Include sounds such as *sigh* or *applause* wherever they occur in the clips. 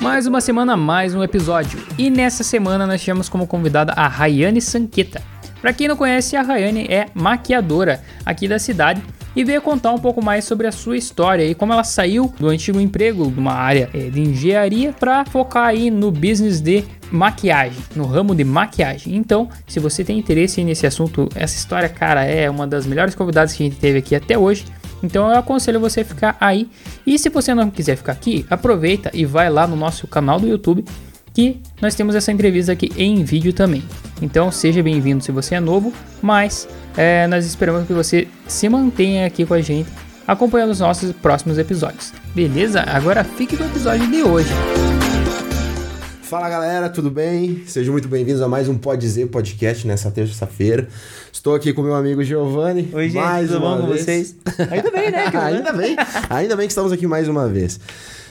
Mais uma semana, mais um episódio. E nessa semana nós tivemos como convidada a Rayane Sanqueta. Para quem não conhece, a Rayane é maquiadora aqui da cidade e veio contar um pouco mais sobre a sua história e como ela saiu do antigo emprego de uma área eh, de engenharia para focar aí no business de maquiagem, no ramo de maquiagem. Então, se você tem interesse nesse assunto, essa história, cara, é uma das melhores convidadas que a gente teve aqui até hoje. Então eu aconselho você a ficar aí. E se você não quiser ficar aqui, aproveita e vai lá no nosso canal do YouTube que nós temos essa entrevista aqui em vídeo também. Então seja bem-vindo se você é novo, mas é, nós esperamos que você se mantenha aqui com a gente, acompanhando os nossos próximos episódios. Beleza? Agora fique com o episódio de hoje. Fala galera, tudo bem? Sejam muito bem-vindos a mais um Pode Dizer podcast nessa terça-feira. Estou aqui com meu amigo Giovanni. Oi, gente, mais tudo uma bom com vez. vocês? Ainda bem, né? *laughs* ainda bem, ainda bem que estamos aqui mais uma vez.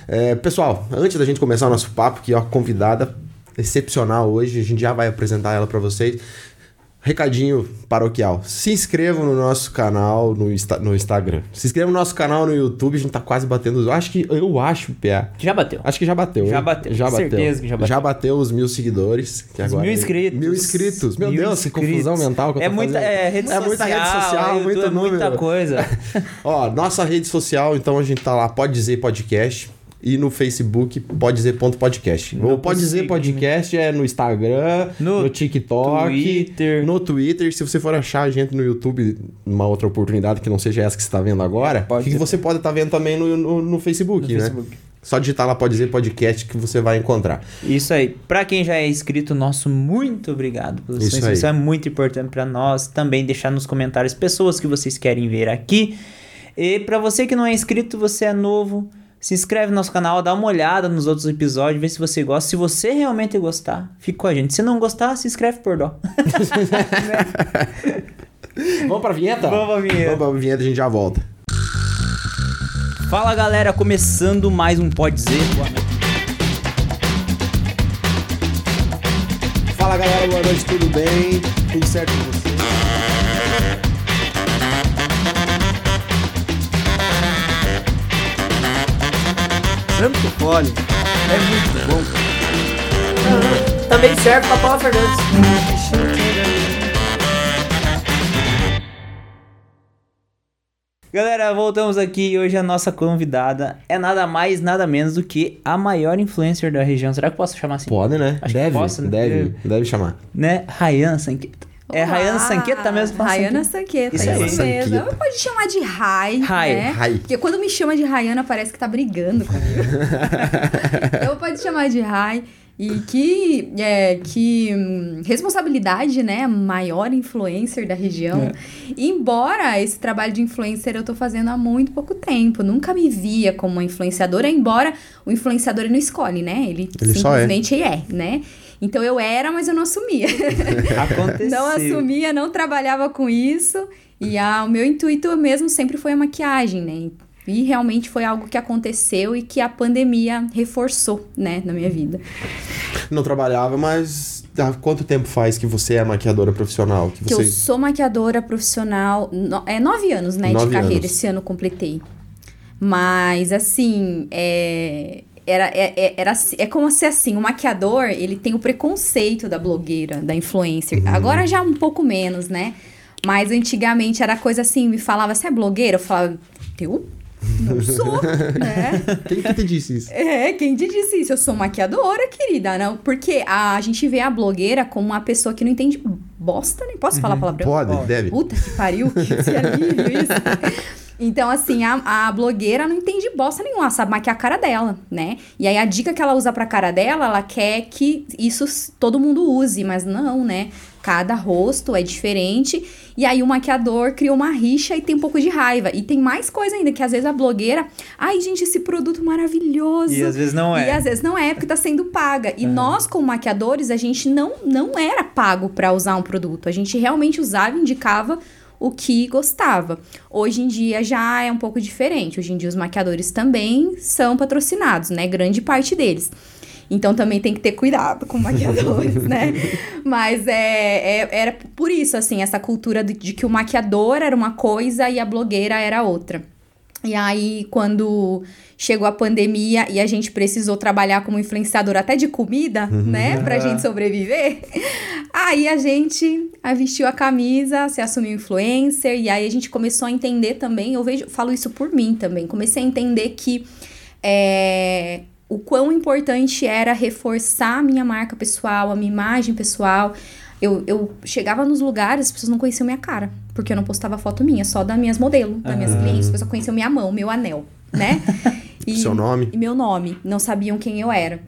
É, pessoal, antes da gente começar o nosso papo, que é uma convidada excepcional hoje, a gente já vai apresentar ela para vocês. Recadinho paroquial. Se inscrevam no nosso canal no, Insta- no Instagram. Se inscrevam no nosso canal no YouTube, a gente tá quase batendo. os- Eu acho que. Eu acho, Pia. Já bateu. Acho que já bateu. Já bateu, Já bateu. certeza que já bateu. Já bateu os mil seguidores. Que Os agora mil é- inscritos. Mil inscritos. Meu Mil Deus, que inscritos. confusão mental que eu tô É muita fazendo. é, rede É social, muita rede social, YouTube muito é muita número. coisa. *laughs* Ó, nossa rede social, então a gente tá lá, pode dizer podcast. E no Facebook, pode dizer ponto podcast. Não O pode dizer consigo, podcast é no Instagram, No no, TikTok, Twitter. no Twitter. Se você for achar a gente no YouTube, numa outra oportunidade que não seja essa que você tá vendo agora, Pode que você pode estar vendo também no, no, no Facebook, No né? Facebook. Só digitar lá pode dizer podcast que você vai encontrar. Isso aí. Pra quem já é inscrito, nosso muito obrigado pela Isso aí. inscrição. É muito importante pra nós. Também deixar nos comentários pessoas que vocês querem ver aqui. E pra você que não é inscrito, você é novo, se inscreve no nosso canal, dá uma olhada nos outros episódios, vê se você gosta. Se você realmente gostar, fica com a gente. Se não gostar, se inscreve por dó. *laughs* Vamos pra vinheta? Vamos pra vinheta. Vamos pra vinheta a gente já volta. Fala galera, começando mais um Pode Dizer. Fala galera, boa noite, tudo bem? Tudo certo com você? Santo Poli. É muito bom. Também serve pra Paula Fernandes. Galera, voltamos aqui e hoje a nossa convidada é nada mais, nada menos do que a maior influencer da região. Será que eu posso chamar assim? Pode, né? Acho que deve, posso, né? deve, deve chamar. Né? Rayan Sanqueta. É Olá, Rayana Sanqueta mesmo? Rayana Sanqueta. Isso isso, aí. mesmo. Sanqueta. Pode chamar de Rai, Rai. né? Rai. Porque quando me chama de Rayana parece que tá brigando comigo. *laughs* Eu pode chamar de Rai. E que, é, que hum, responsabilidade, né? Maior influencer da região. É. Embora esse trabalho de influencer eu tô fazendo há muito pouco tempo. Nunca me via como uma influenciadora, embora o influenciador não escolhe, né? Ele, Ele só é. simplesmente é, né? Então eu era, mas eu não assumia. *laughs* Aconteceu. Não assumia, não trabalhava com isso. E a, o meu intuito mesmo sempre foi a maquiagem, né? E realmente foi algo que aconteceu e que a pandemia reforçou, né, na minha vida. Não trabalhava, mas há quanto tempo faz que você é maquiadora profissional? Que Que você... eu sou maquiadora profissional, no- é nove anos, né, Nove de carreira. anos. Esse ano eu completei. Mas, assim, é... Era, é, é- era, é como se assim, o maquiador, ele tem o preconceito da blogueira, da influencer. Uhum. Agora já um pouco menos, né? Mas antigamente era coisa assim, me falava, você é blogueira? Eu falava, eu não *laughs* sou, né? Quem que te disse isso? É, quem te disse isso? Eu sou maquiadora, querida, não? Porque a gente vê a blogueira como uma pessoa que não entende bosta, né? Posso falar palavrão? Pode, Pode. deve. Puta que pariu, que alívio isso. *laughs* Então, assim, a, a blogueira não entende bosta nenhuma, sabe maquiar a cara dela, né? E aí a dica que ela usa pra cara dela, ela quer que isso todo mundo use, mas não, né? Cada rosto é diferente. E aí o maquiador cria uma rixa e tem um pouco de raiva. E tem mais coisa ainda, que às vezes a blogueira. Ai, gente, esse produto maravilhoso. E às vezes não é. E às vezes não é, porque tá sendo paga. E nós, como maquiadores, a gente não, não era pago pra usar um produto. A gente realmente usava e indicava o que gostava. Hoje em dia já é um pouco diferente. Hoje em dia os maquiadores também são patrocinados, né? Grande parte deles. Então também tem que ter cuidado com maquiadores, *laughs* né? Mas é, é- era por isso, assim, essa cultura de, de que o maquiador era uma coisa e a blogueira era outra. E aí, quando chegou a pandemia e a gente precisou trabalhar como influenciador até de comida, né? Pra gente sobreviver. Aí a gente vestiu a camisa, se assumiu influencer, e aí a gente começou a entender também, eu vejo, falo isso por mim também, comecei a entender que é, o quão importante era reforçar a minha marca pessoal, a minha imagem pessoal. Eu, eu chegava nos lugares, as pessoas não conheciam minha cara, porque eu não postava foto minha, só das minhas modelos, das minhas clientes. As pessoas conheciam minha mão, meu anel, né? *laughs* E, Seu nome? E meu nome. Não sabiam quem eu era.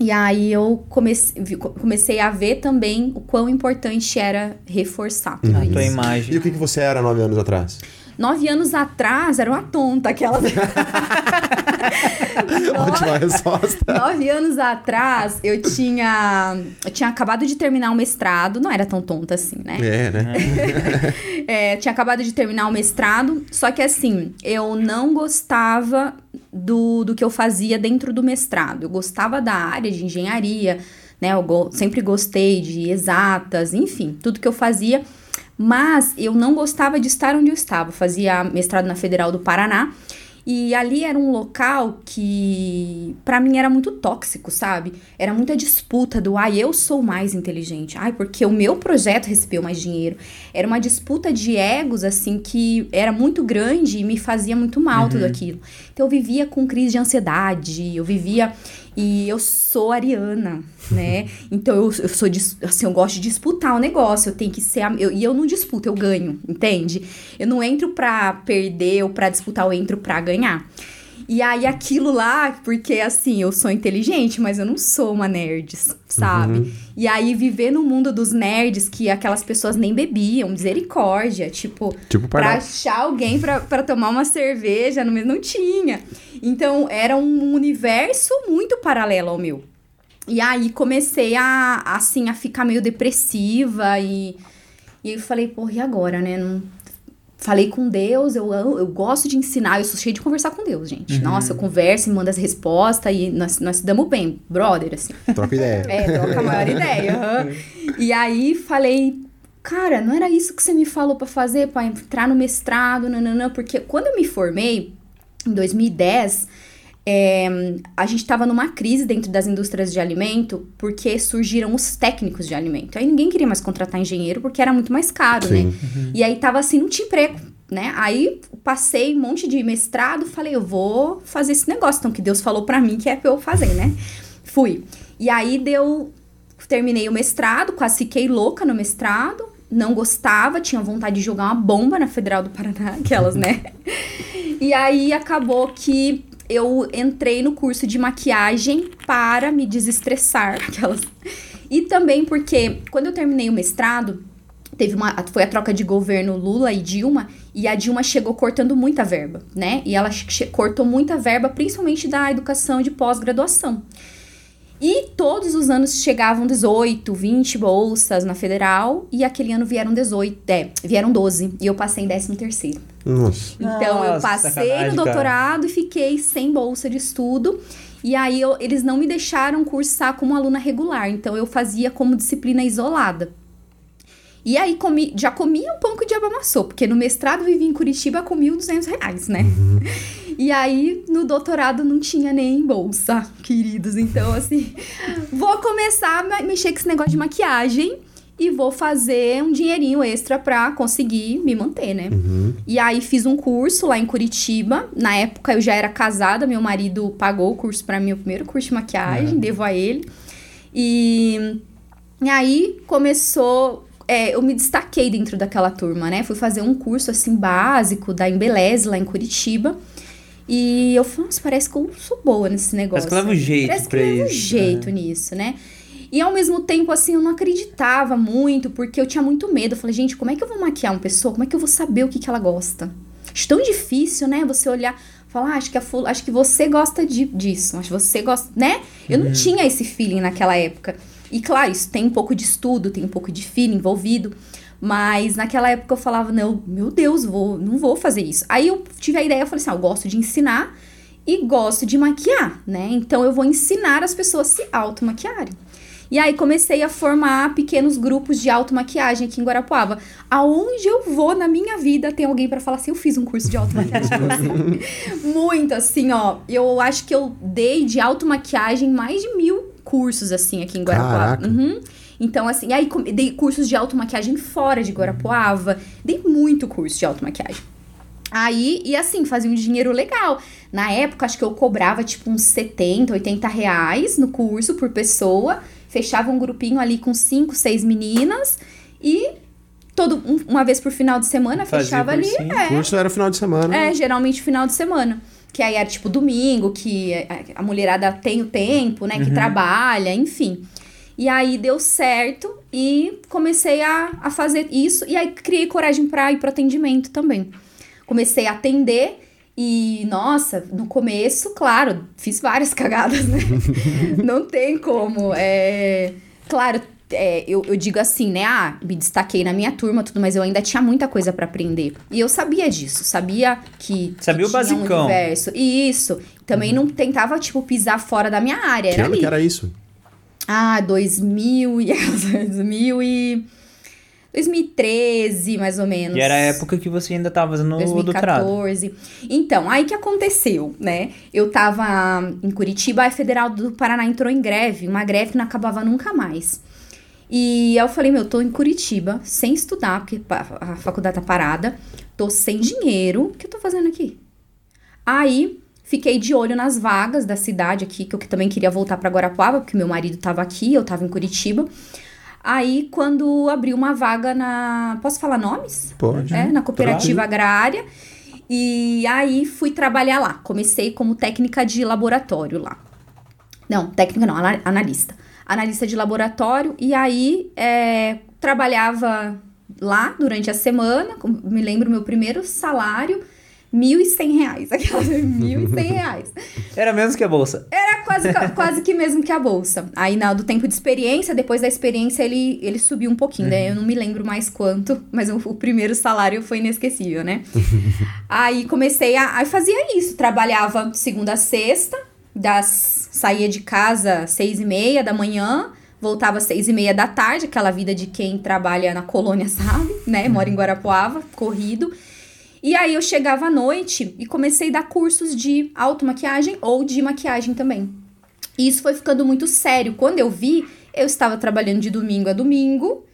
E aí eu comecei, comecei a ver também o quão importante era reforçar tudo Uhum. A tua imagem. E o que, que você era nove anos atrás? Nove anos atrás, era uma tonta aquela. *laughs* Ótima resposta. Nove anos atrás, eu tinha. Eu tinha acabado de terminar o mestrado. Não era tão tonta assim, né? É, né? *laughs* É, tinha acabado de terminar o mestrado, só que assim, eu não gostava do, do que eu fazia dentro do mestrado. Eu gostava da área de engenharia, né? Eu go- sempre gostei de exatas, enfim, tudo que eu fazia. Mas eu não gostava de estar onde eu estava. Eu fazia mestrado na Federal do Paraná. E ali era um local que, pra mim, era muito tóxico, sabe? Era muita disputa do, ai, eu sou mais inteligente. Ai, porque o meu projeto recebeu mais dinheiro. Era uma disputa de egos, assim, que era muito grande e me fazia muito mal tudo aquilo. Então, eu vivia com crise de ansiedade, eu vivia... E eu sou ariana, né? Então, eu, eu sou, assim, eu gosto de disputar o negócio. Eu tenho que ser... a- eu- e eu não disputo, eu ganho, entende? Eu não entro pra perder ou pra disputar, eu entro pra ganhar. E aí aquilo lá, porque assim, eu sou inteligente, mas eu não sou uma nerd, sabe? E aí viver no mundo dos nerds que aquelas pessoas nem bebiam, misericórdia, tipo, Tipo pra Pardal. achar alguém pra, pra tomar uma cerveja, no mesmo não tinha. Então era um universo muito paralelo ao meu. E aí comecei a, assim, a ficar meio depressiva e, e eu falei, porra, e agora, né? Não, falei com Deus, eu, amo- eu gosto de ensinar, eu sou cheia de conversar com Deus, gente. Nossa, eu converso, me manda as respostas e nós, nós se damos bem, brother, assim. Troca ideia. É, troca a maior ideia. aham. E aí falei, cara, não era isso que você me falou pra fazer, pra entrar no mestrado, nananã, porque quando eu me formei, em 2010, é, a gente tava numa crise dentro das indústrias de alimento, porque surgiram os técnicos de alimento. Aí ninguém queria mais contratar engenheiro, porque era muito mais caro, né? E aí tava assim, não tinha emprego, né? Aí passei um monte de mestrado, falei, eu vou fazer esse negócio, então que Deus falou pra mim que é pra eu fazer, né? Fui. E aí deu. Terminei o mestrado, quase fiquei louca no mestrado. Não gostava, tinha vontade de jogar uma bomba na Federal do Paraná, *laughs* aquelas, né? E aí acabou que eu entrei no curso de maquiagem para me desestressar, *laughs* aquelas. E também porque quando eu terminei o mestrado, teve uma foi a troca de governo Lula e Dilma e a Dilma chegou cortando muita verba, né? E ela cortou muita verba, principalmente da educação de pós-graduação. E todos os anos chegavam 18, 20 bolsas na federal e aquele ano vieram 18, é, vieram 12 e eu passei em 13 terceiro. Nossa. Então, eu passei no cara. doutorado e fiquei sem bolsa de estudo. E aí, eu- eles não me deixaram cursar como aluna regular. Então, eu fazia como disciplina isolada. E aí, comi, já comia um pão que o diabo amassou. Porque no mestrado, eu vivia em Curitiba com 1.200 reais, né? *laughs* E aí, no doutorado, não tinha nem bolsa, queridos. Então, assim, *laughs* vou começar a mexer com esse negócio de maquiagem e vou fazer um dinheirinho extra pra conseguir me manter, né? E aí fiz um curso lá em Curitiba. Na época eu já era casada, meu marido pagou o curso pra mim, o primeiro curso de maquiagem, devo a ele. E, e aí começou. é, eu me destaquei dentro daquela turma, né? Fui fazer um curso assim básico da Embeleze lá em Curitiba. E eu falei, nossa, parece que eu sou boa nesse negócio. Parece que leva um jeito Parece que pra leva um isso. jeito nisso, né? E ao mesmo tempo, assim, eu não acreditava muito, porque eu tinha muito medo. Eu falei, gente, como é que eu vou maquiar uma pessoa? Como é que eu vou saber o que, que ela gosta? Acho tão difícil, né? Você olhar, falar, ah, acho que, a fula- acho que você gosta de, disso, acho que você gosta, né? Eu não tinha esse feeling naquela época. E claro, isso tem um pouco de estudo, tem um pouco de feeling envolvido. Mas naquela época eu falava, não, meu Deus, vou, não vou fazer isso. Aí eu tive a ideia, eu falei assim, ah, eu gosto de ensinar e gosto de maquiar, né? Então eu vou ensinar as pessoas a se automaquiarem. E aí comecei a formar pequenos grupos de automaquiagem aqui em Guarapuava. Aonde eu vou na minha vida tem alguém pra falar assim, eu fiz um curso de automaquiagem. *laughs* Muito, assim, ó. Eu acho que eu dei de automaquiagem mais de mil cursos, assim, aqui em Guarapuava. Caraca. Uhum. Então, assim, aí dei cursos de automaquiagem fora de Guarapuava. Dei muito curso de automaquiagem. Aí, e assim, fazia um dinheiro legal. Na época, acho que eu cobrava tipo uns 70, 80 reais no curso por pessoa. Fechava um grupinho ali com cinco, seis meninas. E todo, um- uma vez por final de semana, Fazia fechava ali. cursinho. É, curso era final de semana. é, geralmente final de semana. Que aí era tipo domingo, que a- a mulherada tem o tempo, né? Que trabalha, enfim. E aí deu certo e comecei a, a fazer isso. E aí criei coragem pra ir pro atendimento também. Comecei a atender e, nossa, no começo, claro, fiz várias *laughs* cagadas, né? *laughs* Não tem como. É, claro, é, eu, eu digo assim, né? Ah, me destaquei na minha turma, tudo, mas eu ainda tinha muita coisa pra aprender. E eu sabia disso, sabia que. Sabia que o tinha um basicão. universo. E isso. Também não tentava, tipo, pisar fora da minha área. Que Era ano ali. que era isso? Ah, 2000 e *laughs* 2000 e 2013, mais ou menos. E era a época que você ainda tava fazendo o doutorado. 2014. Então, aí que aconteceu, né? Eu tava em Curitiba, a Federal do Paraná entrou em greve, uma greve que não acabava nunca mais. E eu falei, meu, tô em Curitiba, sem estudar, porque a faculdade tá parada, tô sem dinheiro, o que eu tô fazendo aqui? Aí, fiquei de olho nas vagas da cidade aqui, que eu também queria voltar pra Guarapuava, porque meu marido tava aqui, eu tava em Curitiba. Aí, quando abriu uma vaga na. Posso falar nomes? Pode. É, na cooperativa agrária. E aí fui trabalhar lá. Comecei como técnica de laboratório lá. Não, técnica não, ana- analista. Analista de laboratório. E aí é, trabalhava lá durante a semana. Me lembro meu primeiro salário, 1.100 reais. Aquelas R$ 1.100 *laughs* reais. Era menos que a bolsa. Era quase, quase que mesmo que a bolsa. Aí, na, do tempo de experiência, depois da experiência, ele, ele subiu um pouquinho, né? Eu não me lembro mais quanto, mas o, o primeiro salário foi inesquecível, né? *laughs* aí comecei a. Aí fazia isso, trabalhava segunda a sexta, das, saía de casa às seis e meia da manhã. Voltava às seis e meia da tarde, aquela vida de quem trabalha na colônia, *laughs* sabe? Né? Mora em Guarapuava, corrido. E aí eu chegava à noite e comecei a dar cursos de automaquiagem ou de maquiagem também. E isso foi ficando muito sério. Quando eu vi, eu estava trabalhando de domingo a domingo,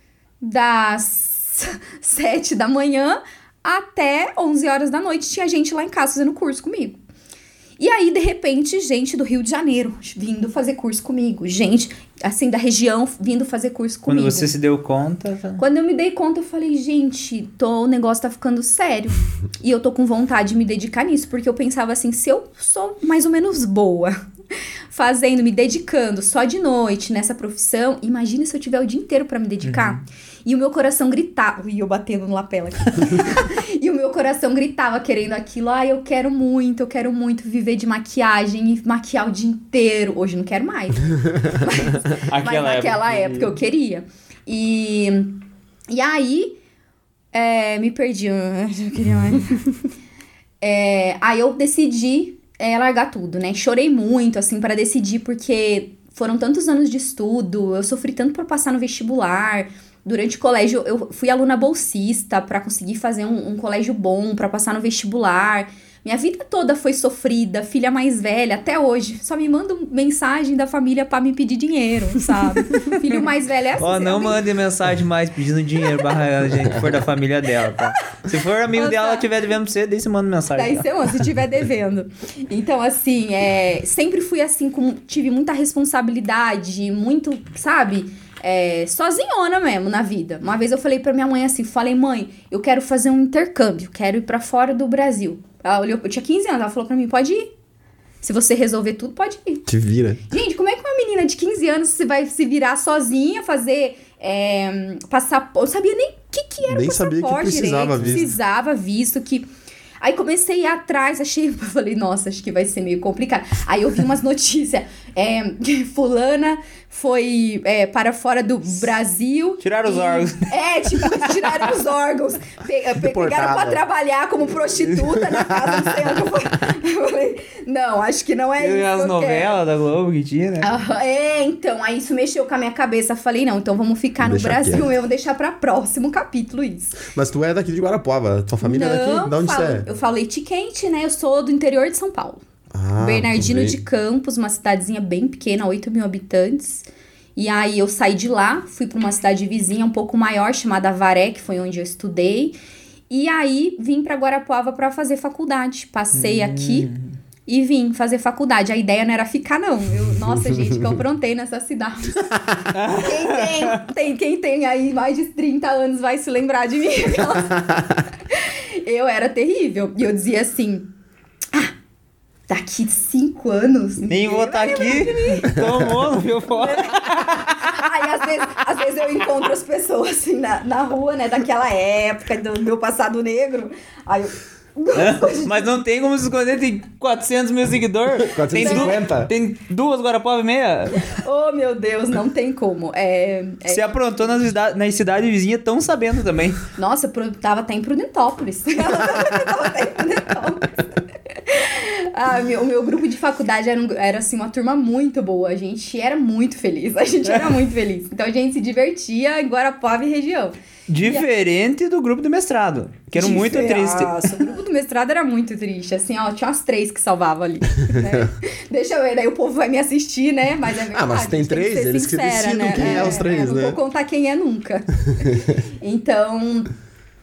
das *laughs* 7 da manhã até 11 horas da noite. Tinha gente lá em casa fazendo curso comigo. E aí, de repente, gente do Rio de Janeiro vindo fazer curso comigo. Gente, assim, da região vindo fazer curso Quando comigo. você se deu conta. tá- Quando eu me dei conta, eu falei, gente, tô, o negócio tá ficando sério. *laughs* e eu tô com vontade de me dedicar nisso, porque eu pensava assim, se eu sou mais ou menos boa, *laughs* fazendo, me dedicando só de noite nessa profissão, imagina se eu tiver o dia inteiro pra me dedicar. E o meu coração gritava, e eu batendo no lapela aqui. *laughs* e o meu coração gritava querendo aquilo. Ah, eu quero muito, eu quero muito viver de maquiagem e maquiar o dia inteiro. Hoje eu não quero mais. *laughs* Mas naquela época eu queria. E, e aí, é, me perdi. Eu eu queria mais. *laughs* É, aí eu decidi é, largar tudo, né? Chorei muito, assim, para decidir, porque foram tantos anos de estudo, eu sofri tanto para passar no vestibular. Durante o colégio, eu fui aluna bolsista para conseguir fazer um, um colégio bom, para passar no vestibular. Minha vida toda foi sofrida, filha mais velha, até hoje. Só me mandam mensagem da família para me pedir dinheiro, sabe? *laughs* Filho mais velho é assim. Ó, você não me- mande mensagem mais pedindo dinheiro pra gente que for da família dela, tá? Se for amigo Nossa. dela, ela estiver devendo pra você, daí você manda mensagem. Daí tá? você manda, se tiver devendo. Então, assim, é, sempre fui assim, com, tive muita responsabilidade, muito, sabe? É, sozinhona mesmo na vida. Uma vez eu falei pra minha mãe assim, falei, mãe, eu quero fazer um intercâmbio, quero ir pra fora do Brasil. Ela olhou, eu tinha 15 anos, ela falou pra mim, pode ir. Se você resolver tudo, pode ir. Te vira. Gente, como é que uma menina de 15 anos se vai se virar sozinha, fazer é, passaporte? Eu sabia nem o que, que era Nem o sabia que passaporte precisava direito. visto. Precisava visto que... Aí comecei a ir atrás, achei... *laughs* Eu falei, nossa, acho que vai ser meio complicado. Aí eu vi umas notícias. É, *laughs* fulana foi é, para fora do Brasil. Tiraram os órgãos. *laughs* É, tipo, tiraram os órgãos. Pe- pe- pegaram pra trabalhar como prostituta na casa do Senhor. Eu falei- Eu falei, não, acho que não é E isso. as eu novelas da Globo que tinha, né? Aham, É, então, aí isso mexeu com a minha cabeça. Falei, não, então vamos ficar no Brasil quieto. mesmo, deixar pra próximo capítulo isso. Mas tu é daqui de Guarapuava. Tua família é não, daqui? De onde falo- você é? Eu falo leite quente, né? Eu sou do interior de São Paulo. Ah, Bernardino de Campos, uma cidadezinha bem pequena, 8 mil habitantes. E aí eu saí de lá, fui para uma cidade vizinha um pouco maior, chamada Varé, que foi onde eu estudei. E aí vim para Guarapuava para fazer faculdade. Passei aqui e vim fazer faculdade. A ideia não era ficar, não. Eu, nossa, *laughs* gente, que eu aprontei nessa cidade. quem, tem, tem, quem tem aí mais de 30 anos vai se lembrar de mim. *laughs* eu era terrível. E eu dizia assim: daqui cinco anos. Nem vou estar aqui. *laughs* Tomou, viu fora. Aí, às vezes, às vezes eu encontro as pessoas assim na, na rua, né, daquela época, do meu passado negro. Aí eu. Mas não tem como se esconder, tem 400 mil seguidores. 450? Tem, du tem duas Guarapuava e meia. *laughs* Oh, meu Deus, não tem como. É, é- Você aprontou nas, nas cidades vizinhas, tão sabendo também. Nossa, pro- tava até em Prudentópolis. *laughs* tava até em Prudentópolis. Ah, meu, o meu grupo de faculdade era, um- era, assim, uma turma muito boa. A gente era muito feliz. A gente era muito feliz. Então a gente se divertia em Guarapuava e região. Diferente do grupo do mestrado, que era muito triste. Nossa, o grupo do mestrado era muito triste. Assim, ó, tinha umas três que salvavam ali. né? *laughs* Deixa eu ver, daí o povo vai me assistir, né? Mas é verdade. Ah, mas tem a gente que três, eles que decidam quem é os três, não né? vou contar quem é nunca. *laughs* então,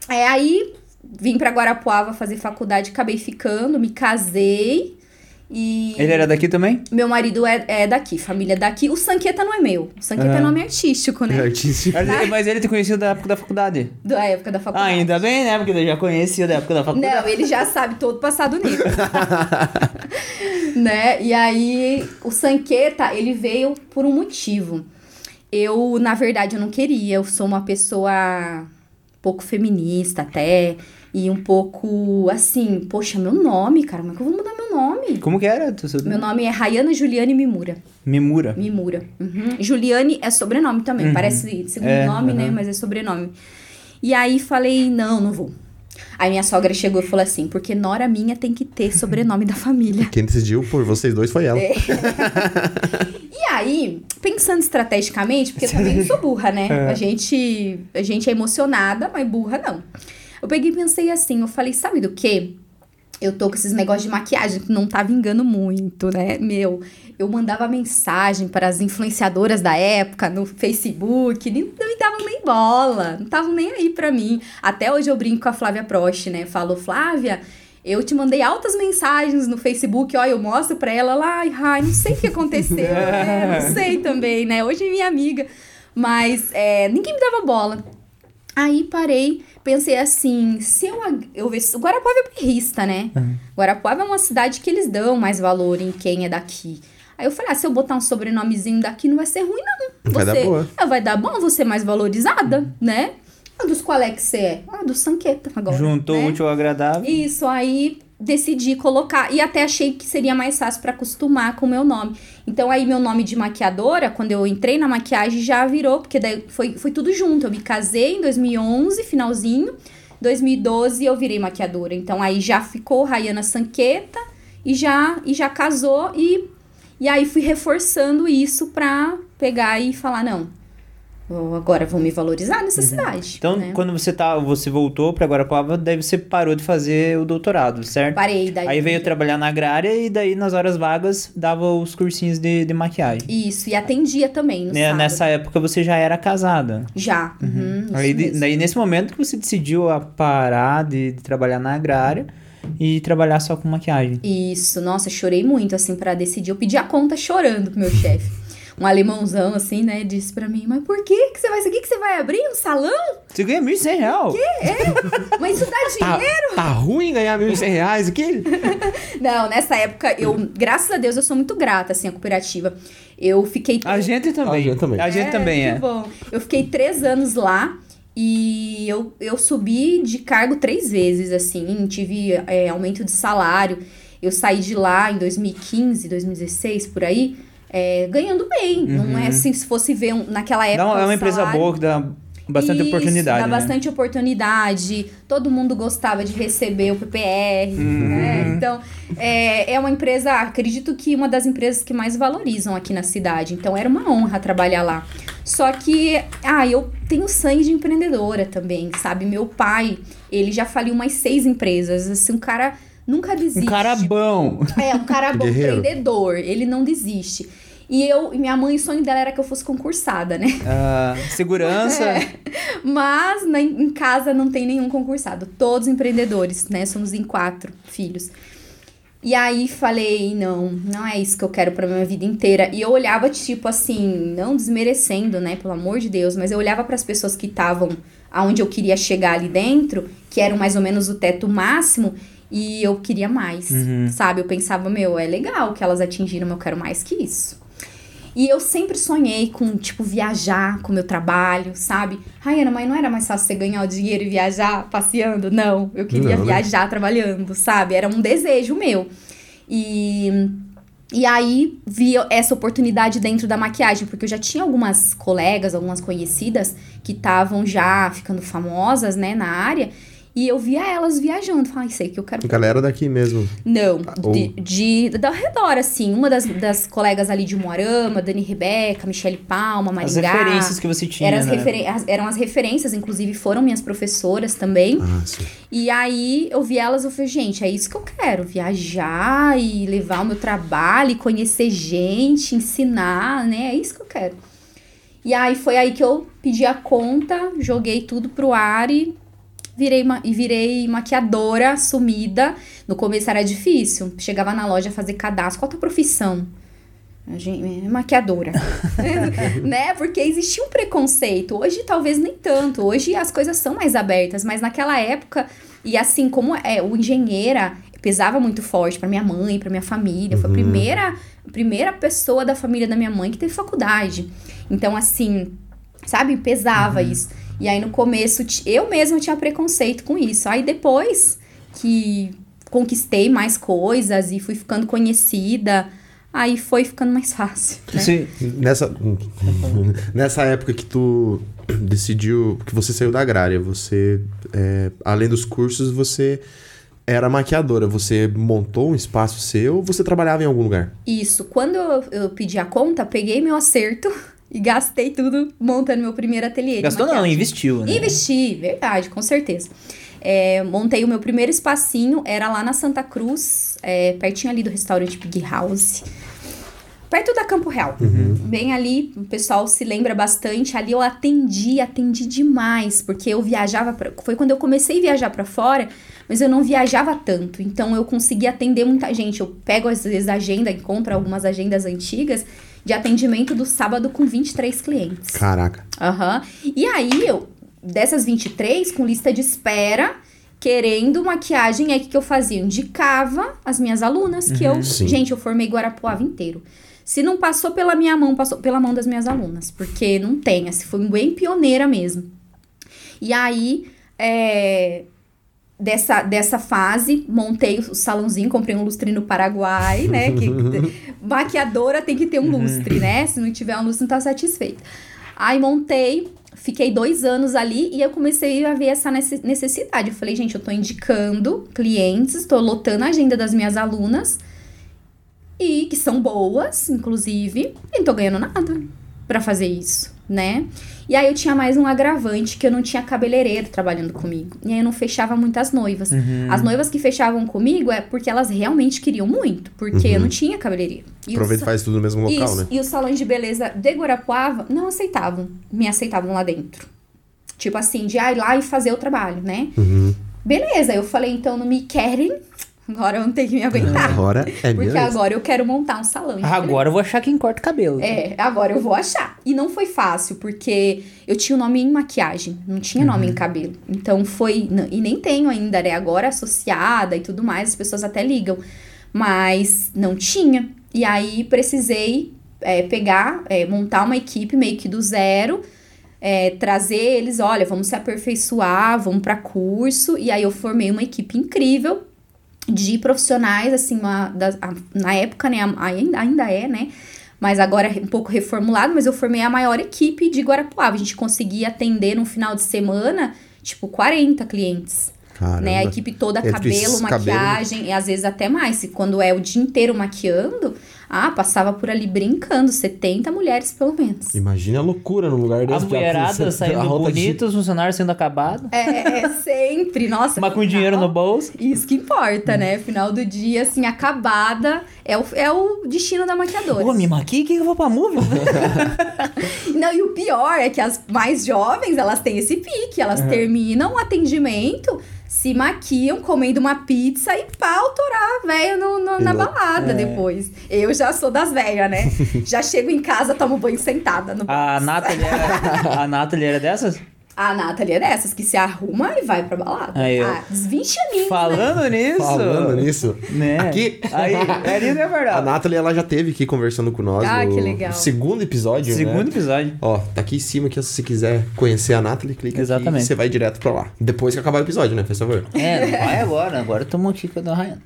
é aí vim pra Guarapuava fazer faculdade, acabei ficando, me casei. E Ele era daqui também? meu marido é, é daqui, família daqui. O Sanqueta não é meu. O Sanqueta é Ah. nome artístico, É né? artístico. Mas- Mas ele te conhecia da época da faculdade. Da época da Ah, faculdade. ainda bem, né? Porque ele já conhecia da época da faculdade. Não, ele já sabe todo o passado negro. *laughs* né? E aí, o Sanqueta, ele veio por um motivo. Eu, na verdade, eu não queria. Eu sou uma pessoa pouco feminista até. E um pouco assim, poxa, meu nome, cara, como é que eu vou mudar meu nome? Como que era? Tu? Meu nome é Rayana Juliane Mimura. Mimura. Mimura. Uhum. Juliane é sobrenome também. Parece segundo É, nome, né? aham. Mas é sobrenome. E aí falei, não, não vou. Aí minha sogra chegou e falou assim, porque Nora minha tem que ter sobrenome da família. Quem decidiu por vocês dois foi ela. É. E aí, pensando estrategicamente, porque eu também *laughs* sou burra, né? A, gente, a gente é emocionada, mas burra não. Eu peguei e pensei assim, eu falei, sabe do quê? Eu tô com esses negócios de maquiagem que não tá vingando muito, né? Meu, eu mandava mensagem para as influenciadoras da época no Facebook, nem- não me davam nem bola, não estavam nem aí pra mim. Até hoje eu brinco com a Flávia Prost, né? Falo, Flávia, eu te mandei altas mensagens no Facebook, ó, eu mostro pra ela lá, ai, ai, não sei o que aconteceu, *laughs* né? Não sei também, né? Hoje é minha amiga, mas é, ninguém me dava bola. Aí parei, pensei assim, se eu, eu ver, o Guarapuava é bairrista, né? Guarapuava é uma cidade que eles dão mais valor em quem é daqui. Aí eu falei, ah, se eu botar um sobrenomezinho daqui não vai ser ruim não. Vai dar Você- boa. Ah, vai dar bom, você mais valorizada, né? Ah, dos qual é que você é? Ah, do Sanqueta agora. Juntou né? o útil ao agradável. Isso, aí decidi colocar. E até achei que seria mais fácil pra acostumar com o meu nome. Então, aí, meu nome de maquiadora, quando eu entrei na maquiagem, já virou, porque daí foi, foi tudo junto. Eu me casei em 2011, finalzinho. 2012 eu virei maquiadora. Então, aí já ficou Rayana Sanqueta e já, e já casou. E, e aí fui reforçando isso pra pegar e falar: não, agora vou me valorizar nessa cidade. Então, né? quando você tá, você voltou pra Guarapuava, daí você parou de fazer o doutorado, certo? Parei daí. Aí veio trabalhar na agrária e daí nas horas vagas dava os cursinhos de, de maquiagem. Isso, e atendia também Né. Nessa época você já era casada. Já. Uhum, isso Aí, mesmo. daí nesse momento que você decidiu a parar de, de trabalhar na agrária e trabalhar só com maquiagem. Isso, nossa, chorei muito, assim, pra decidir. Eu pedi a conta chorando pro meu chefe. Um alemãozão, assim, né, disse pra mim, mas por que que você vai... Isso aqui que você vai abrir? Um salão? Você ganha 1.100 real. Mas isso dá Tá, dinheiro? tá ruim ganhar 1.100 reais aqui? *laughs* Não, nessa época, eu... Graças a Deus, eu sou muito grata, assim, à cooperativa. Eu fiquei... A gente também. A gente também. A gente também que é. bom. Eu fiquei três anos lá e eu, eu subi de cargo três vezes, assim, tive é, aumento de salário. Eu saí de lá em 2015, 2016, por aí. É, ganhando bem. Não é assim, se fosse ver um- naquela época. Uma- é uma empresa salário- boa que dá bastante Isso, oportunidade. Dá né? bastante oportunidade. Todo mundo gostava de receber o PPR, Uhum. né? Então, é, é uma empresa, acredito que uma das empresas que mais valorizam aqui na cidade. Então, era uma honra trabalhar lá. Só que, ah, eu tenho sangue de empreendedora também, sabe? Meu pai, ele já faliu umas seis empresas. Assim, um cara nunca desiste. Um cara bom. É, um cara *laughs* bom, Guerreiro. empreendedor. Ele não desiste. E eu, e minha mãe, o sonho dela era que eu fosse concursada, né? Ah, segurança. *laughs* É. Mas na- em casa não tem nenhum concursado. Todos empreendedores, né? Somos em quatro filhos. E aí falei, não, não é isso que eu quero pra minha vida inteira. E eu olhava, tipo assim, não desmerecendo, né? Pelo amor de Deus, mas eu olhava para as pessoas que estavam aonde eu queria chegar ali dentro, que eram mais ou menos o teto máximo, e eu queria mais, sabe? Eu pensava, meu, é legal que elas atingiram, mas eu quero mais que isso. E eu sempre sonhei com, tipo, viajar com o meu trabalho, sabe? Ai, Ana, mas não era mais fácil você ganhar o dinheiro e viajar passeando? Não, eu queria Não, né? viajar trabalhando, sabe? Era um desejo meu. E, e aí vi essa oportunidade dentro da maquiagem, porque eu já tinha algumas colegas, algumas conhecidas que estavam já ficando famosas, né, na área. E eu via elas viajando. Falei, aí que eu quero Galera daqui mesmo. não, ou- de, de, da redor, assim. Uma das, das colegas ali de Moarama, Dani Rebeca, Michele Palma, As Maringá. referências que você tinha. Eram as, né? referen- as- eram as referências, inclusive foram minhas professoras também. Ah, sim. E aí eu vi elas, eu falei, gente, é isso que eu quero. Viajar e levar o meu trabalho, e conhecer gente, ensinar, né? É isso que eu quero. E aí foi aí que eu pedi a conta, joguei tudo pro ar e virei, ma- e virei maquiadora assumida. No começo era difícil. Chegava na loja fazer cadastro. Qual a tua profissão? A gente- é maquiadora. *laughs* né? Porque existia um preconceito. Hoje talvez nem tanto. Hoje as coisas são mais abertas, mas naquela época, e assim como é, o engenheira pesava muito forte pra minha mãe, pra minha família. Foi a primeira, primeira pessoa da família da minha mãe que teve faculdade. Então, assim, sabe, pesava isso. E aí no começo eu mesma tinha preconceito com isso. Aí depois que conquistei mais coisas e fui ficando conhecida, aí foi ficando mais fácil. Né? Você- Nessa, *laughs* nessa época que tu *clears throat* decidiu, que você saiu da agrária, você, é, além dos cursos, você era maquiadora. Você montou um espaço seu ou você trabalhava em algum lugar? Isso. Quando eu, eu pedi a conta, peguei meu acerto *laughs* e gastei tudo montando meu primeiro ateliê. Gastou não, investiu, né? Investi, verdade, com certeza. É, montei o meu primeiro espacinho, era lá na Santa Cruz, é, pertinho ali do restaurante Big House. Perto da Campo Real. Bem ali, o pessoal se lembra bastante. Ali eu atendi, atendi demais, porque eu viajava. Pra, foi quando eu comecei a viajar pra fora, mas eu não viajava tanto. Então eu consegui atender muita gente. Eu pego às vezes a agenda, encontro algumas agendas antigas de atendimento do sábado com 23 clientes. Caraca. Aham. E aí, eu, dessas 23, com lista de espera, querendo maquiagem, aí o que, eu fazia? Eu indicava as minhas alunas, que eu. Sim. Gente, eu formei Guarapuava inteiro. Se não passou pela minha mão, passou pela mão das minhas alunas. Porque não tem, assim, foi bem pioneira mesmo. E aí, é, dessa, dessa fase, montei o salãozinho, comprei um lustre no Paraguai, né? Que *laughs* maquiadora tem que ter um lustre, né? Se não tiver um lustre, não tá satisfeita. Aí montei, fiquei dois anos ali e eu comecei a ver essa nece- necessidade. Eu falei, gente, eu tô indicando clientes, tô lotando a agenda das minhas alunas e que são boas, inclusive, e não tô ganhando nada pra fazer isso, né? E aí eu tinha mais um agravante que eu não tinha cabeleireiro trabalhando comigo. E aí eu não fechava muitas noivas. As noivas que fechavam comigo é porque elas realmente queriam muito, porque eu não tinha cabeleireiro. E Aproveita e faz tudo no mesmo local, isso, né? e os salões de beleza de Guarapuava não aceitavam, me aceitavam lá dentro. Tipo assim, de ir lá e fazer o trabalho, né? Uhum. Beleza, eu falei, então não me querem, agora eu não tenho que me aguentar. Agora é Porque mesmo. agora eu quero montar um salão. Agora eu vou achar quem corta o cabelo. é, agora eu vou achar. E não foi fácil, porque eu tinha o nome em maquiagem, não tinha nome em cabelo. Então foi. E nem tenho ainda, né? Agora associada e tudo mais, as pessoas até ligam. Mas não tinha. E aí precisei é, pegar, é, montar uma equipe meio que do zero. é, trazer eles, olha, vamos se aperfeiçoar, vamos para curso. E aí eu formei uma equipe incrível de profissionais, assim, uma das- a- na época, né, ainda, ainda é, né, mas agora é um pouco reformulado, mas eu formei a maior equipe de Guarapuava. A gente conseguia atender no final de semana, tipo, 40 clientes. Caramba. Né? A equipe toda, cabelo, esses cabelo- maquiagem, e às vezes até mais. E quando é o dia inteiro maquiando, ah, passava por ali brincando, 70 mulheres pelo menos. Imagina a loucura num lugar A desse. mulherada *laughs* a saindo roupa de- bonita, os funcionários sendo acabados. É, é, sempre, nossa. Mas com final- dinheiro no bolso. Isso que importa, né? Final do dia, assim, acabada, é o, é o destino da maquiadora. Ô, me maquia que eu vou pra movie. *laughs* Não, e o pior é que as mais jovens, elas têm esse pique. Elas terminam o atendimento, se maquiam, comendo uma pizza e pau torar a véia no, no- na balada depois. Eu já sou das velhas, né? *laughs* já chego em casa, tomo banho sentada no A. Nathalie era, a Nathalie era dessas? A Nathalie é dessas, que se arruma e vai pra balada. Aí, ah, uns 20 aninhos, Falando nisso. Falando nisso. Né? Aqui. Aí, é isso, é A verdade. Nathalie, ela já teve aqui conversando com nós. Ah, no que legal. Segundo episódio, né? Segundo episódio. Ó, tá aqui em cima aqui, se você quiser conhecer a Nathalie, clica aqui Exatamente. e você vai direto pra lá. Depois que acabar o episódio, né? Faz favor. É, não vai agora. Agora tomou tica da Ryan.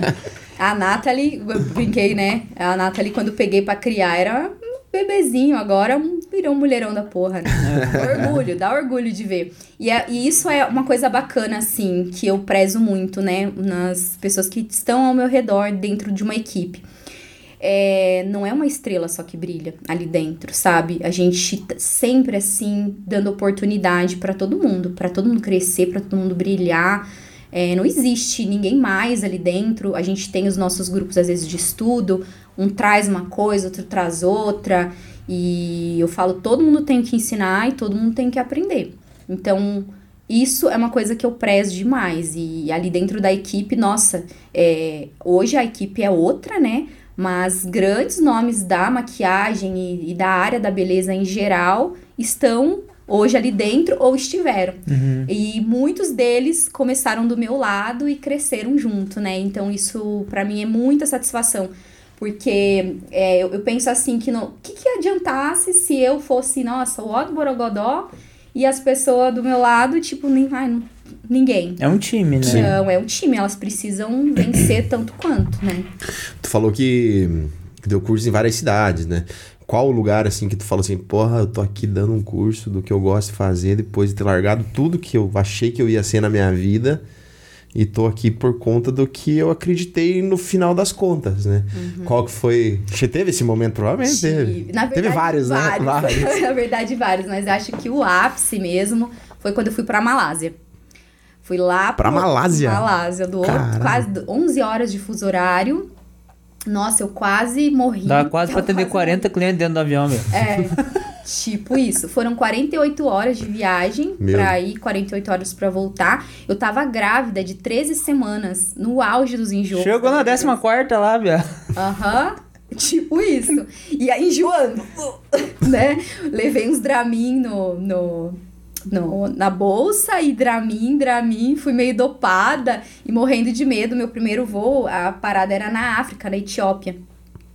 *laughs* A Nathalie, eu brinquei, né? A Nathalie, quando peguei pra criar, era um bebezinho, agora um- virou um mulherão da porra, né? *laughs* orgulho, dá orgulho de ver. E, é- e isso é uma coisa bacana, assim, que eu prezo muito, né? Nas pessoas que estão ao meu redor dentro de uma equipe. É, não é uma estrela só que brilha ali dentro, sabe? A gente tá sempre assim dando oportunidade pra todo mundo, pra todo mundo crescer, pra todo mundo brilhar. É, não existe ninguém mais ali dentro. A gente tem os nossos grupos às vezes de estudo, um traz uma coisa, outro traz outra, e eu falo todo mundo tem que ensinar e todo mundo tem que aprender. Então isso é uma coisa que eu prezo demais. E ali dentro da equipe, nossa, é, hoje a equipe é outra, né? Mas grandes nomes da maquiagem e, e da área da beleza em geral estão hoje ali dentro ou estiveram. E muitos deles começaram do meu lado e cresceram junto, né? Então isso pra mim é muita satisfação. Porque é, eu, eu penso assim que o que, que adiantasse se eu fosse, nossa, o do Borogodó e as pessoas do meu lado, tipo, nem, ai, não- ninguém. É um time, né? Então, é um time, elas precisam vencer *clears throat* tanto quanto, né? Tu falou que, deu curso em várias cidades, né? Qual o lugar, assim, que tu falou assim, porra, eu tô aqui dando um curso do que eu gosto de fazer depois de ter largado tudo que eu achei que eu ia ser na minha vida e tô aqui por conta do que eu acreditei no final das contas, né? Qual que foi... Você teve esse momento? Provavelmente teve. Tive. Na verdade, teve vários, né? vários. *laughs* Na verdade, vários. Mas acho que o ápice mesmo foi quando eu fui pra Malásia. Fui lá Pra pro- Malásia? Malásia, do outro, quase 11 horas de fuso horário. Nossa, eu quase morri. Dá quase pra atender quase 40 clientes dentro do avião, meu. é, *laughs* tipo isso. Foram 48 horas de viagem Meu. pra ir, 48 horas pra voltar. Eu tava grávida de 13 semanas, no auge dos enjoos. Chegou na 14 lá, viado. Aham. *laughs* Tipo isso. E aí enjoando, *laughs* né? Levei uns Dramin no, no, no- na bolsa e Dramin, Dramin. Fui meio dopada e morrendo de medo. Meu primeiro voo, a parada era na África, na Etiópia.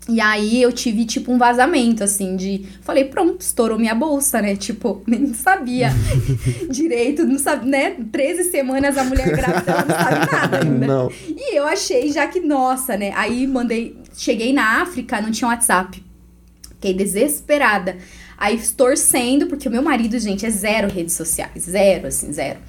E aí eu tive, tipo, um vazamento, assim, de... Falei, pronto, estourou minha bolsa, né? Tipo, *laughs* nem sabia *laughs* direito, não sabe, né? 13 semanas a mulher grávida, não sabe nada ainda. Não. E eu achei já que, nossa, né? Aí mandei. Cheguei na África, não tinha WhatsApp. Fiquei desesperada. Aí torcendo, porque o meu marido, gente, é zero redes sociais. Zero, assim, zero.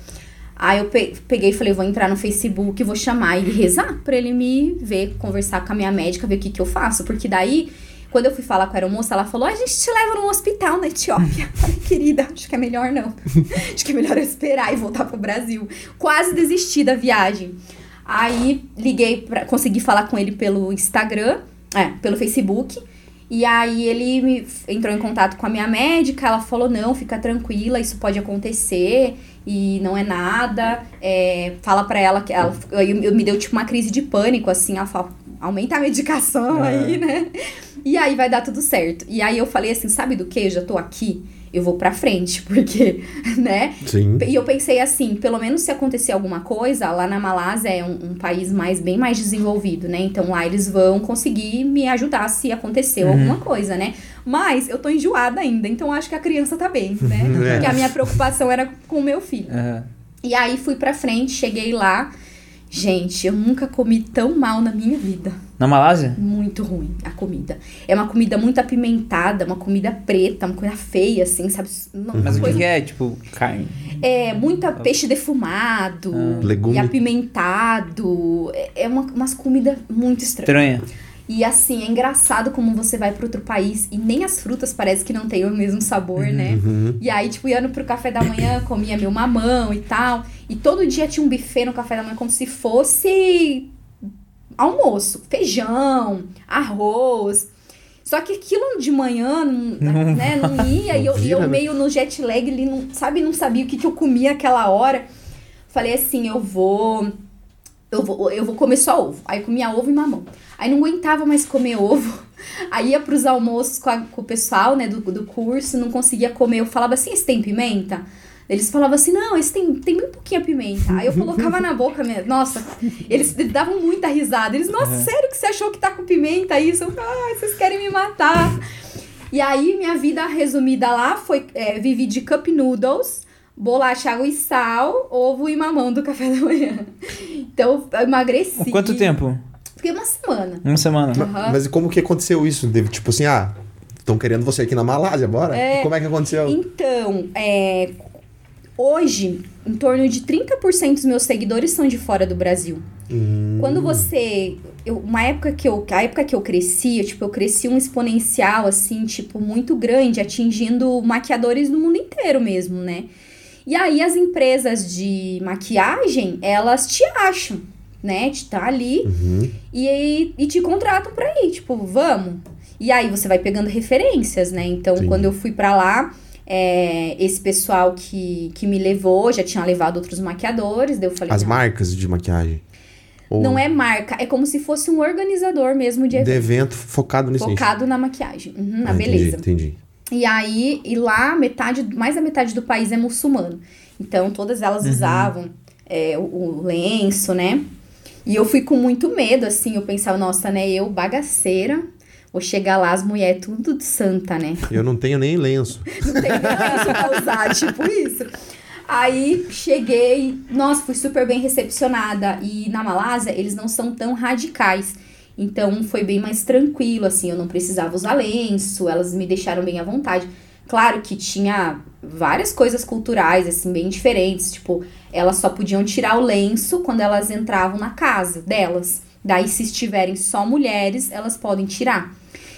Aí eu pe- peguei e falei, vou entrar no Facebook, vou chamar e rezar pra ele me ver, conversar com a minha médica, ver o que, que eu faço. Porque daí, quando eu fui falar com a aeromoça, ela falou, "Ah, a gente te leva num hospital na Etiópia. *laughs* Falei, querida, acho que é melhor não. *laughs* acho que é melhor eu esperar e voltar pro Brasil. Quase desisti da viagem. Aí liguei pra. consegui falar com ele pelo Instagram, é, pelo Facebook. E aí ele me entrou em contato com a minha médica, ela falou, não, fica tranquila, isso pode acontecer e não é nada. É, fala pra ela que ela. Eu, eu me deu tipo uma crise de pânico, assim, ela falou, aumenta a medicação aí, né? E aí vai dar tudo certo. E aí eu falei assim, sabe do que? Eu já tô aqui, eu vou pra frente, *laughs* porque, né? Sim. E eu pensei assim, pelo menos se acontecer alguma coisa, lá na Malásia é um, um país mais bem mais desenvolvido, né? Então lá eles vão conseguir me ajudar se acontecer alguma coisa, né? Mas eu tô enjoada ainda, então acho que a criança tá bem, né? *laughs* É. Porque a minha preocupação era com o meu filho. Aham. E aí fui pra frente, cheguei lá. Gente, eu nunca comi tão mal na minha vida. Na Malásia? Muito ruim a comida. É uma comida muito apimentada, uma comida preta, uma coisa feia, assim, sabe? Uma Mas o que, coisa- que é? Tipo, carne? É, muita peixe defumado Legume. e apimentado. É, é uma, umas comidas muito estranhas. Estranha. E assim, é engraçado como você vai para outro país e nem as frutas parece que não tem o mesmo sabor, né? Uhum. E aí, tipo, ia pro café da manhã, comia meu mamão e tal. E todo dia tinha um buffet no café da manhã como se fosse almoço. Feijão, arroz. Só que aquilo de manhã, não, né, *laughs* não ia. e eu, e eu né? meio no jet lag, ali, não, sabe, não sabia o que, que eu comia aquela hora. Falei assim, eu vou... Eu vou, eu vou comer só ovo. Aí eu comia ovo e mamão. Aí não aguentava mais comer ovo. *laughs* Aí ia pros almoços com, a- com o pessoal, né, do, do curso, não conseguia comer. Eu falava assim, esse tem pimenta? Eles falavam assim, não, esse tem, tem bem pouquinha pimenta. Aí eu colocava na boca, minha, nossa, eles davam muita risada. Eles, nossa, sério que você achou que tá com pimenta isso? Eu, Ai, vocês querem me matar. E aí, minha vida resumida lá foi, é, vivi de cup noodles, bolacha, água e sal, ovo e mamão do café da manhã. Então, eu emagreci. Quanto tempo? Fiquei uma semana. Uma semana. Ma- Aham. Mas e como que aconteceu isso? Deve- Tipo assim, ah, estão querendo você aqui na Malásia, bora? É. Como é que aconteceu? Então, é, hoje, em torno de 30% dos meus seguidores são de fora do Brasil. Hum. Quando você. Eu, uma época que eu. A época que eu cresci, eu, tipo, eu cresci um exponencial, assim, tipo, muito grande, atingindo maquiadores no mundo inteiro mesmo, né? E aí as empresas de maquiagem, elas te acham, né? Te tá ali Uhum. e, e te contratam pra ir, tipo, vamos. E aí você vai pegando referências, né? Então, Sim. quando eu fui pra lá, é, esse pessoal que, que me levou já tinha levado outros maquiadores, daí eu falei, As não, marcas de maquiagem. Ou não é marca, é como se fosse um organizador mesmo de de evento, evento focado nisso. nisso. focado na maquiagem, uhum, na Ah, beleza. Entendi, entendi. E aí, e lá, metade, mais da metade do país é muçulmano. Então, todas elas usavam é, o, o lenço, né? E eu fui com muito medo, assim. Eu pensava, nossa, né? Eu, bagaceira, vou chegar lá, as mulheres tudo de santa, né? Eu não tenho nem lenço. *laughs* Não tem nem lenço pra usar, *laughs* tipo isso. Aí, cheguei, nossa, fui super bem recepcionada. E na Malásia, eles não são tão radicais. Então, foi bem mais tranquilo, assim. Eu não precisava usar lenço, elas me deixaram bem à vontade. Claro que tinha várias coisas culturais, assim, bem diferentes. Tipo, elas só podiam tirar o lenço quando elas entravam na casa delas. Daí, se estiverem só mulheres, elas podem tirar.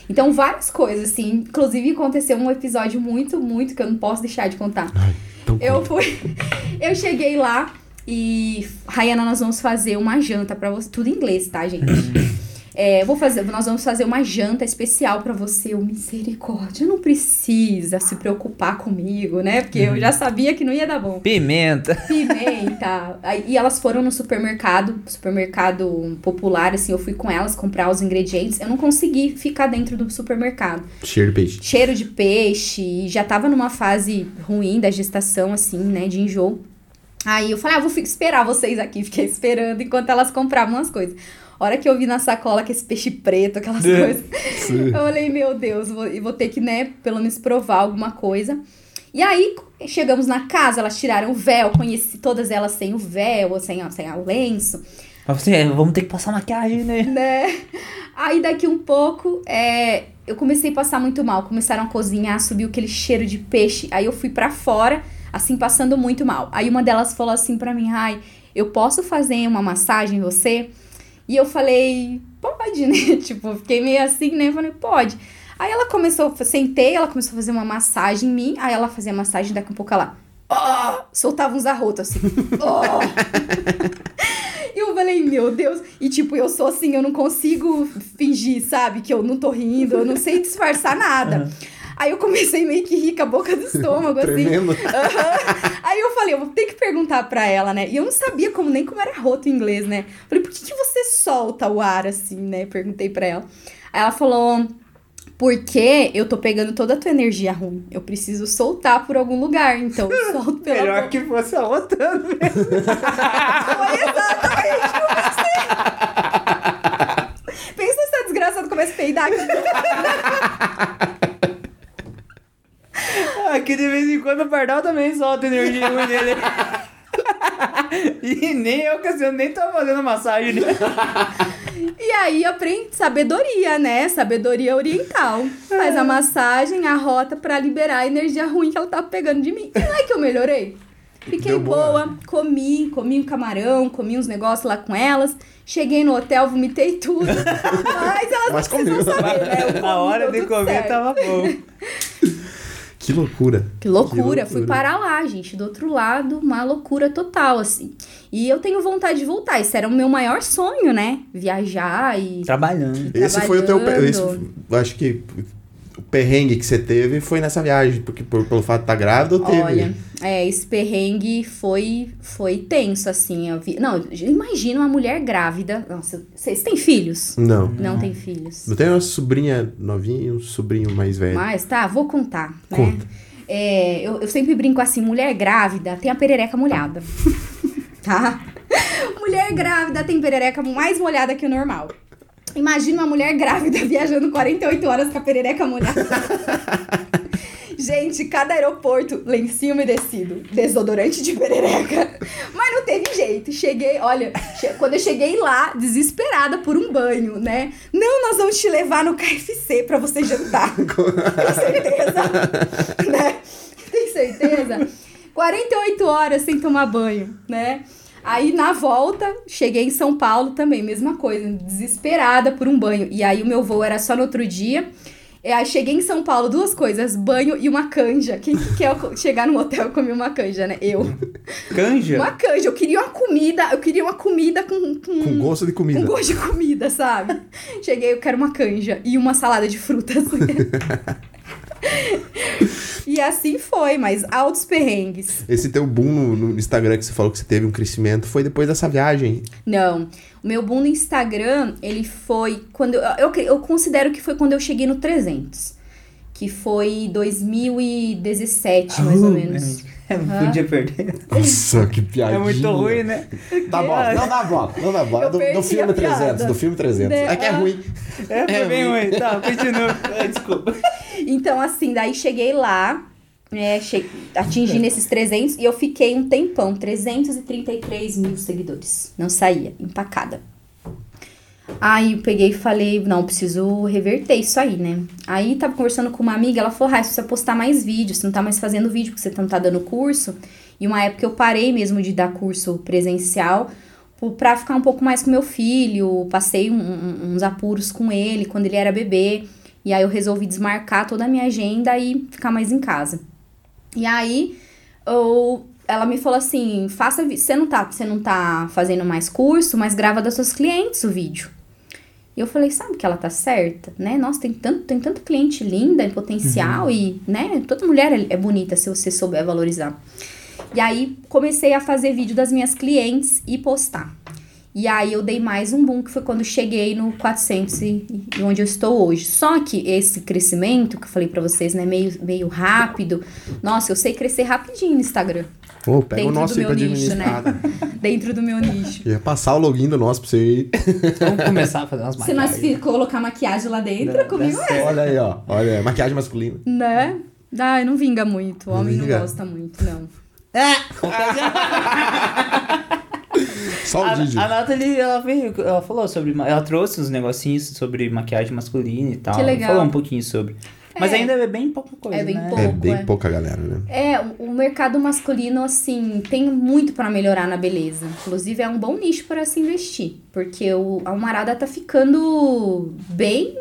Então, várias coisas, assim. Inclusive, aconteceu um episódio muito, muito que eu não posso deixar de contar. Ai, Eu fui. *laughs* Eu cheguei lá e. Rayana, nós vamos fazer uma janta pra você. Tudo em inglês, tá, gente? *laughs* É, vou fazer, nós vamos fazer uma janta especial pra você. O misericórdia, não precisa se preocupar comigo, né? Porque eu já sabia que não ia dar bom. Pimenta. Pimenta. Aí, e elas foram no supermercado, supermercado popular, assim, eu fui com elas comprar os ingredientes. Eu não consegui ficar dentro do supermercado Cheiro de peixe. cheiro de peixe, e já tava numa fase ruim da gestação, assim, né, de enjoo. Aí eu falei, ah, vou esperar vocês aqui. Fiquei esperando enquanto elas compravam as coisas. A hora que eu vi na sacola que esse peixe preto, aquelas *laughs* É. coisas, eu falei, meu Deus, vou, e vou ter que, né, pelo menos provar alguma coisa. E aí, chegamos na casa, elas tiraram o véu, conheci todas elas sem o véu, sem, sem o lenço Mas assim, vamos ter que passar maquiagem, né? né? Aí daqui um pouco, é, eu comecei a passar muito mal. Começaram a cozinhar, subiu aquele cheiro de peixe. Aí eu fui pra fora, assim, passando muito mal. Aí uma delas falou assim pra mim, ai, eu posso fazer uma massagem em você? E eu falei, pode, né? *laughs* Tipo, fiquei meio assim, né? Falei, pode. Aí ela começou, sentei, ela começou a fazer uma massagem em mim. Aí ela fazia massagem, daqui a pouco ela, ó, soltava uns arrotos assim. *laughs* E eu falei, meu Deus. E tipo, eu sou assim, eu não consigo fingir, sabe? Que eu não tô rindo, eu não sei disfarçar nada. Aí eu comecei meio que rir com a boca do estômago, assim. Aham. Aí eu falei, eu vou ter que perguntar pra ela, né? E eu não sabia como, nem como era roto em inglês, né? Falei, por que, que você solta o ar assim, né? Perguntei pra ela. Aí ela falou, porque eu tô pegando toda a tua energia ruim. Eu preciso soltar por algum lugar. Então eu solto pela Melhor boca. que fosse a outra. né? *laughs* Foi exatamente o que eu pensei. Pensa se a desgraçada começa a peidar aqui. De vez em quando o Pardal também solta energia ruim dele. *laughs* E nem eu, Cassiano, nem tô fazendo massagem. Né? E aí aprende sabedoria, né? Sabedoria oriental. Faz a massagem, a rota pra liberar a energia ruim que ela tava pegando de mim. E não é que eu melhorei. Fiquei Deu boa. boa, comi, comi um camarão, comi uns negócios lá com elas. Cheguei no hotel, vomitei tudo. *laughs* Mas elas Mas não precisam comeu. saber, né? Eu comi, Na hora de comer certo. tava bom. *laughs* Que loucura. Que loucura. Que loucura. Fui parar lá, gente, do outro lado, uma loucura total, assim. E eu tenho vontade de voltar. Isso era o meu maior sonho, né? Viajar e. Trabalhando. Esse foi o teu. Esse, acho que o perrengue que você teve foi nessa viagem, porque por, pelo fato de estar grávida, ou teve. Olha, é, esse perrengue foi, foi tenso, assim. Eu vi... Não, imagina uma mulher grávida. Nossa, vocês têm filhos? Não. Não tem filhos. Eu tenho uma sobrinha novinha e um sobrinho mais velho. Mas tá, vou contar, né? Conta. É, eu, eu sempre brinco assim, mulher grávida tem a perereca molhada. *laughs* tá? Mulher grávida tem perereca mais molhada que o normal. Imagina uma mulher grávida *laughs* viajando 48 horas com a perereca molhada. *laughs* Gente, cada aeroporto, lencinho umedecido, desodorante de perereca. Mas não teve jeito. Cheguei, olha, che- quando eu cheguei lá, desesperada por um banho, né? Não, nós vamos te levar no KFC pra você jantar. *laughs* Tem certeza? né? Tem certeza? 48 horas sem tomar banho, né? Aí na volta, cheguei em São Paulo também, mesma coisa, desesperada por um banho. E aí o meu voo era só no outro dia. E aí cheguei em São Paulo, duas coisas, banho e uma canja. Quem que quer chegar no hotel e comer uma canja, né? Eu. Canja? Uma canja, eu queria uma comida, eu queria uma comida com... Com, Com gosto de comida. com gosto de comida, sabe? Cheguei, eu quero uma canja e uma salada de frutas. *laughs* *laughs* e assim foi, mas altos perrengues. Esse teu boom no, no Instagram que você falou que você teve um crescimento foi depois dessa viagem. Não. O meu boom no Instagram, ele foi quando. Eu, eu, eu considero que foi quando eu cheguei no 300. Que foi 2017, mais ou menos. É, não podia perder. Nossa, que piadinha. É muito ruim, né? Dá bola, não dá bola, não dá bola. Eu Do, do filme a piada. 300, do filme 300. Né? É que é ruim. É, foi É bem ruim. ruim. Tá, continua. *laughs* É, desculpa. Então, assim, daí cheguei lá, né, che- atingi nesses 300 e eu fiquei um tempão, 333 mil seguidores. Não saía, empacada. Aí eu peguei e falei, não, preciso reverter isso aí, né? Aí tava conversando com uma amiga, ela falou, ah, você postar mais vídeos, você não tá mais fazendo vídeo, porque você não tá dando curso. E uma época eu parei mesmo de dar curso presencial, pra ficar um pouco mais com meu filho, passei um- uns apuros com ele quando ele era bebê. E aí eu resolvi desmarcar toda a minha agenda e ficar mais em casa. E aí eu, ela me falou assim: faça você não tá, você não tá fazendo mais curso, mas grava das suas clientes o vídeo. E eu falei, sabe que ela tá certa, né? Nossa, tem tanto, tem tanto cliente linda, em potencial e, né, toda mulher é, é bonita se você souber valorizar. E aí comecei a fazer vídeo das minhas clientes e postar. E aí eu dei mais um boom, que foi quando cheguei no 400 e, e onde eu estou hoje. Só que esse crescimento que eu falei pra vocês, né, meio, meio rápido. Nossa, eu sei crescer rapidinho no Instagram. Ô, pega o dentro nosso do aí pra nicho, né? administrar. *laughs* dentro do meu nicho. Ia passar o login do nosso pra você ir. Vamos começar a fazer umas Se nós maquiagens. colocar maquiagem lá dentro, Dá- comigo é. Olha aí, ó. Olha, maquiagem masculina. Né? Ai, não vinga muito. O Não homem não vinga? gosta muito, não. *laughs* Só o A, Didi. a Nathalie, ela veio, ela falou sobre. Ela trouxe uns negocinhos sobre maquiagem masculina e tal. Que legal. Falou um pouquinho sobre. Mas É. ainda é bem pouca coisa. É bem né? pouco. É bem é. pouca galera, né? É, o- mercado masculino, assim, tem muito pra melhorar na beleza. Inclusive, é um bom nicho para se investir. Porque o, a Humarada tá ficando bem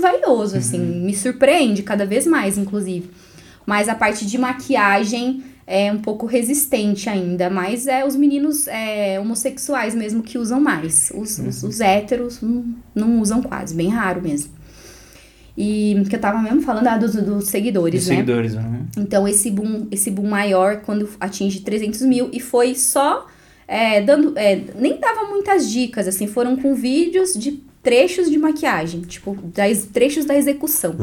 vaidoso, assim. Me surpreende cada vez mais, inclusive. Mas a parte de maquiagem é um pouco resistente ainda. Mas é os meninos é, homossexuais mesmo que usam mais. Os, os, os héteros não, não usam quase, bem raro mesmo. E que eu tava mesmo falando ah, dos, dos seguidores, Dos né? seguidores. uhum. Então, esse boom, esse boom maior, quando atinge 300 mil, e foi só é, dando. é, nem dava muitas dicas, assim, foram com vídeos de trechos de maquiagem, tipo, das, trechos da execução.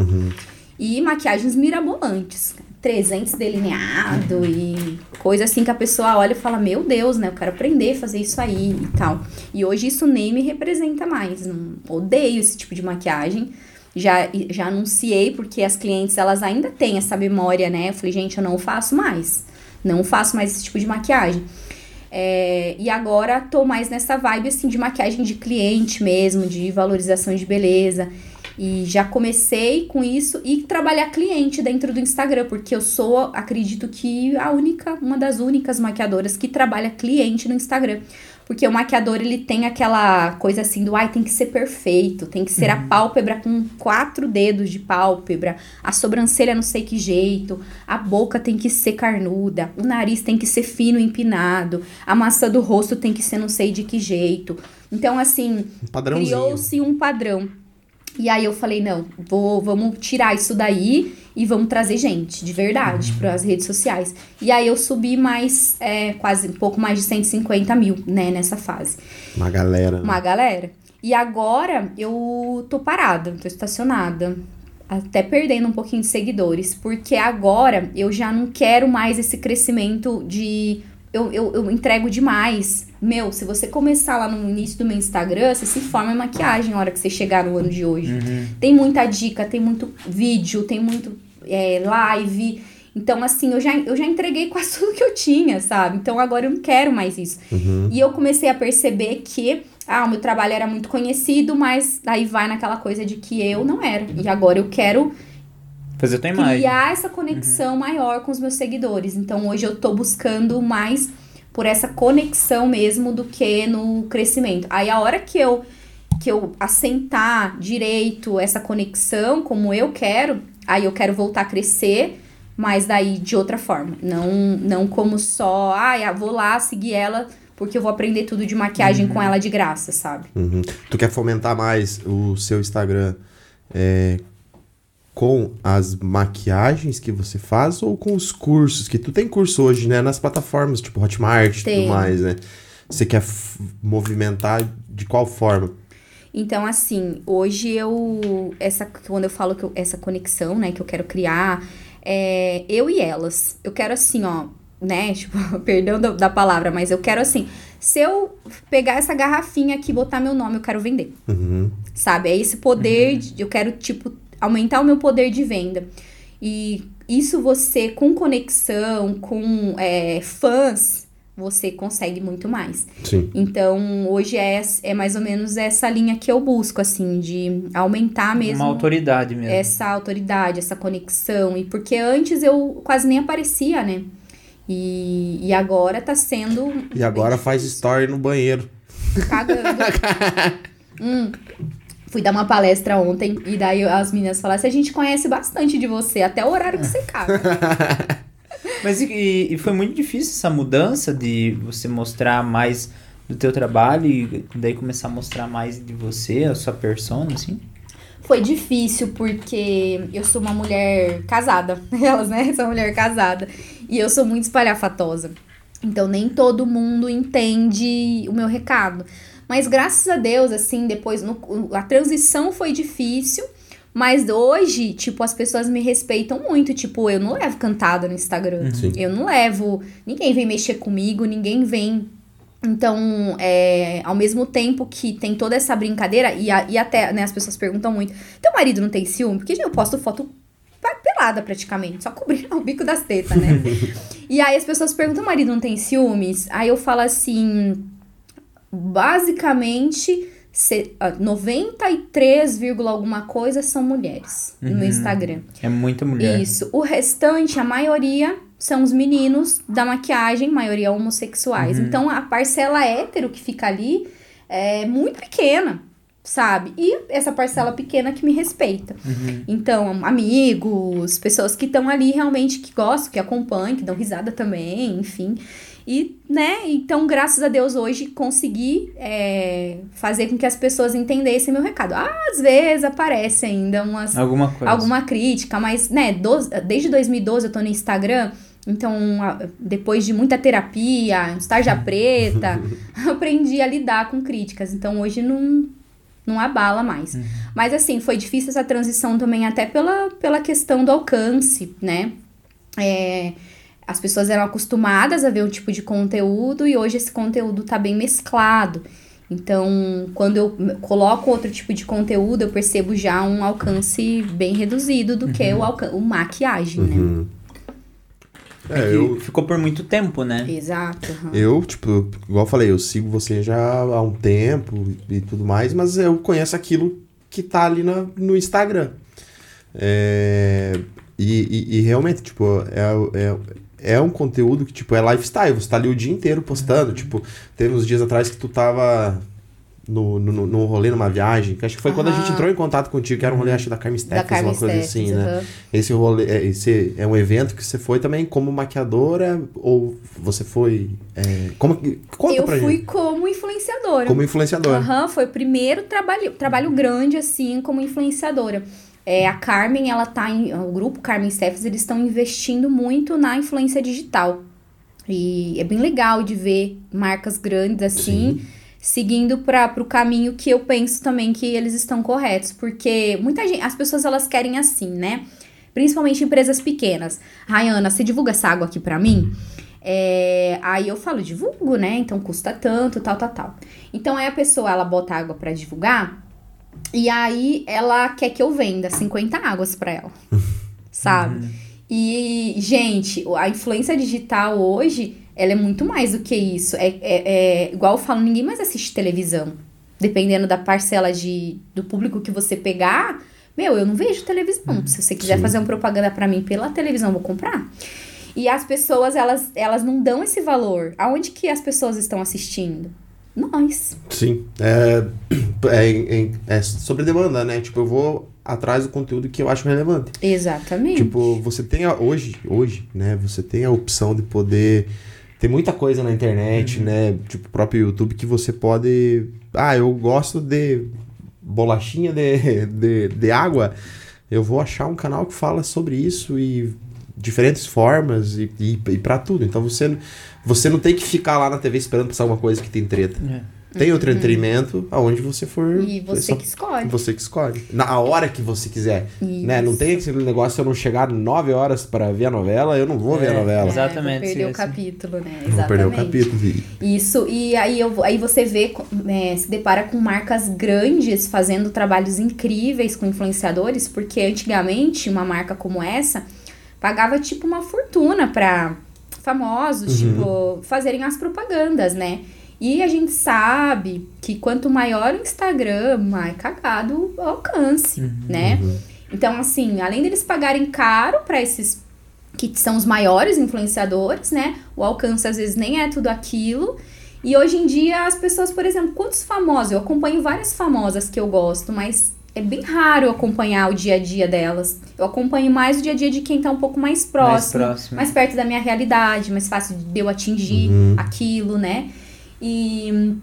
E maquiagens mirabolantes. 300 delineado e coisa assim que a pessoa olha e fala: Meu Deus, né? Eu quero aprender a fazer isso aí e tal. E hoje isso nem me representa mais. Não, odeio esse tipo de maquiagem. Já, já anunciei, porque as clientes elas ainda têm essa memória, né? Eu falei, gente, eu não faço mais. Não faço mais esse tipo de maquiagem. É, e agora tô mais nessa vibe assim de maquiagem de cliente mesmo, de valorização de beleza. E já comecei com isso e trabalhar cliente dentro do Instagram, porque eu sou, acredito que a única, uma das únicas maquiadoras que trabalha cliente no Instagram. Porque o maquiador, ele tem aquela coisa assim do, ai, tem que ser perfeito, tem que ser a pálpebra com quatro dedos de pálpebra, a sobrancelha não sei que jeito, a boca tem que ser carnuda, o nariz tem que ser fino, empinado, a maçã do rosto tem que ser não sei de que jeito. Então, assim, Um criou-se um padrão. E aí eu falei, não, vou, vamos tirar isso daí e vamos trazer gente, de verdade, para as redes sociais. E aí eu subi mais, é, quase um pouco mais de 150 mil, né, nessa fase. Uma galera. Uma galera. E agora eu tô parada, tô estacionada. Até perdendo um pouquinho de seguidores. Porque agora eu já não quero mais esse crescimento de. Eu, eu, eu entrego demais. Meu, se você começar lá no início do meu Instagram, você se forma em maquiagem na hora que você chegar no ano de hoje. Tem muita dica, tem muito vídeo, tem muito é, live. Então, assim, eu já, eu já entreguei quase *laughs* tudo que eu tinha, sabe? Então agora eu não quero mais isso. E eu comecei a perceber que ah, o meu trabalho era muito conhecido, mas aí vai naquela coisa de que eu não era. E agora eu quero Fazer tua imagem. criar essa conexão maior com os meus seguidores. Então hoje eu tô buscando mais por essa conexão mesmo do que no crescimento. Aí a hora que eu que eu assentar direito essa conexão como eu quero, aí eu quero voltar a crescer, mas daí de outra forma, não não como só, ah, vou lá seguir ela porque eu vou aprender tudo de maquiagem com ela de graça, sabe? Uhum. Tu quer fomentar mais o seu Instagram é, com as maquiagens que você faz ou com os cursos? Que tu tem curso hoje, né? Nas plataformas, tipo Hotmart e tudo mais, né? Você quer movimentar de qual forma? Então, assim, hoje eu. Essa, quando eu falo que eu- essa conexão, né, que eu quero criar, é eu e elas. Eu quero assim, ó, né? *laughs* Tipo, perdão da, da palavra, mas eu quero assim. Se eu pegar essa garrafinha aqui e botar meu nome, eu quero vender. Uhum. Sabe? É esse poder. de- eu quero, tipo, aumentar o meu poder de venda. E isso você, com conexão, com é, fãs, você consegue muito mais. Sim. Então, hoje é, é mais ou menos essa linha que eu busco, assim, de aumentar mesmo Uma autoridade mesmo. essa autoridade, essa conexão. E porque antes eu quase nem aparecia, né? E, e agora tá sendo. E agora faz story no banheiro. Cagando. *laughs* Hum. Fui dar uma palestra ontem e daí as meninas falaram assim: a gente conhece bastante de você, até o horário que você caga. *laughs* Mas e- e, foi muito difícil essa mudança de você mostrar mais do teu trabalho e daí começar a mostrar mais de você, a sua persona, assim? Foi difícil porque eu sou uma mulher casada. *laughs* Elas, né? Sou uma mulher casada. E eu sou muito espalhafatosa. Então nem todo mundo entende o meu recado. Mas graças a Deus, assim, depois no- a transição foi difícil. Mas hoje, tipo, as pessoas me respeitam muito. Tipo, eu não levo cantada no Instagram. Sim. Eu não levo. Ninguém vem mexer comigo, ninguém vem. Então, é, ao mesmo tempo que tem toda essa brincadeira, e, a- e até né, as pessoas perguntam muito: teu marido não tem ciúme? Porque eu posto foto pelada praticamente, só cobrindo o bico das tetas, né? *laughs* e aí as pessoas perguntam: o marido não tem ciúmes? Aí eu falo assim: basicamente, se, ah, 93, vírgula alguma coisa são mulheres no Instagram. É muita mulher. Isso. O restante, a maioria, são os meninos da maquiagem, maioria homossexuais. Então, a parcela hétero que fica ali é muito pequena, sabe? E essa parcela pequena que me respeita. Então, amigos, pessoas que estão ali realmente que gostam, que acompanham, que dão risada também, enfim. E, né, então, graças a Deus, hoje consegui é, fazer com que as pessoas entendessem meu recado. às vezes aparece ainda umas Alguma coisa. alguma crítica, mas, né, doze- desde 2012 eu tô no Instagram, então, depois de muita terapia, tarja preta, *laughs* *laughs* aprendi a lidar com críticas. Então, hoje não, não abala mais. Mas, assim, foi difícil essa transição também, até pela, pela questão do alcance, né? É, as pessoas eram acostumadas a ver um tipo de conteúdo e hoje esse conteúdo tá bem mesclado. Então, quando eu coloco outro tipo de conteúdo, eu percebo já um alcance bem reduzido do que o, o maquiagem, né? Uhum. É, que eu, ficou por muito tempo, né? Exato. aham. eu, tipo, igual eu falei, eu sigo você já há um tempo e tudo mais, mas eu conheço aquilo que tá ali na, no Instagram. É, e, e- e realmente, tipo, é, é, é um conteúdo que, tipo, é lifestyle. Você tá ali o dia inteiro postando. Tipo, teve uns dias atrás que tu tava no, no, no rolê, numa viagem, que acho que foi quando a gente entrou em contato contigo, que era um rolê, acho, da Carmen Carmen uma coisa Steffens, assim, né? aham. Esse rolê, é, esse é um evento que você foi também como maquiadora ou você foi... é, como, conta Eu fui gente. como influenciadora. Como influenciadora. Aham, foi o primeiro trabalho, trabalho grande, assim, como influenciadora. É, a Carmen, ela tá em. O grupo Carmen Steffes, eles estão investindo muito na influência digital. E é bem legal de ver marcas grandes assim. Seguindo para o caminho que eu penso também que eles estão corretos. Porque muita gente. As pessoas elas querem assim, né? Principalmente empresas pequenas. Rayana, você divulga essa água aqui pra mim? É, aí eu falo, divulgo, né? Então custa tanto, tal, tal, tal. Então aí a pessoa, ela bota água pra divulgar, e aí ela quer que eu venda 50 águas pra ela. *laughs* sabe? E, gente, a influência digital hoje, ela é muito mais do que isso. É, é, é igual eu falo, ninguém mais assiste televisão. Dependendo da parcela de, do público que você pegar, meu, eu não vejo televisão. Se você quiser Sim. fazer uma propaganda pra mim pela televisão, eu vou comprar. E as pessoas, elas, elas não dão esse valor. Aonde que as pessoas estão assistindo? Nós. Sim. É, é, é, é sobre demanda, né? Tipo, eu vou atrás do conteúdo que eu acho relevante. Exatamente. Tipo, você tem a, hoje, hoje, né? Você tem a opção de poder. Tem muita coisa na internet, né? Tipo, o próprio YouTube que você pode. Ah, eu gosto de bolachinha de, de, de água. Eu vou achar um canal que fala sobre isso e diferentes formas e, e, e para tudo. Então você, você não tem que ficar lá na TV esperando passar alguma coisa que tem treta. Tem outro entretenimento aonde você for. E você só- que escolhe. Você que escolhe. Na hora que você quiser. Isso. Né? Não tem aquele negócio eu não chegar 9 horas para ver a novela, eu não vou ver a É, novela. Exatamente, Vou perder o capítulo, né? Vou perder o Exatamente. capítulo. E- Isso, e aí, eu, aí você vê, é, se depara com marcas grandes fazendo trabalhos incríveis com influenciadores, porque antigamente uma marca como essa pagava tipo uma fortuna pra famosos, tipo, fazerem as propagandas, né? E a gente sabe que quanto maior o Instagram, mais cagado o alcance, né? Então, assim, além deles pagarem caro pra esses que são os maiores influenciadores, né? O alcance às vezes nem é tudo aquilo. E hoje em dia as pessoas, por exemplo, quantos famosos? Eu acompanho várias famosas que eu gosto, mas é bem raro eu acompanhar o dia a dia delas. Eu acompanho mais o dia a dia de quem tá um pouco mais próximo, Mais próximo. mais perto da minha realidade, mais fácil de eu atingir Uhum. aquilo, né? E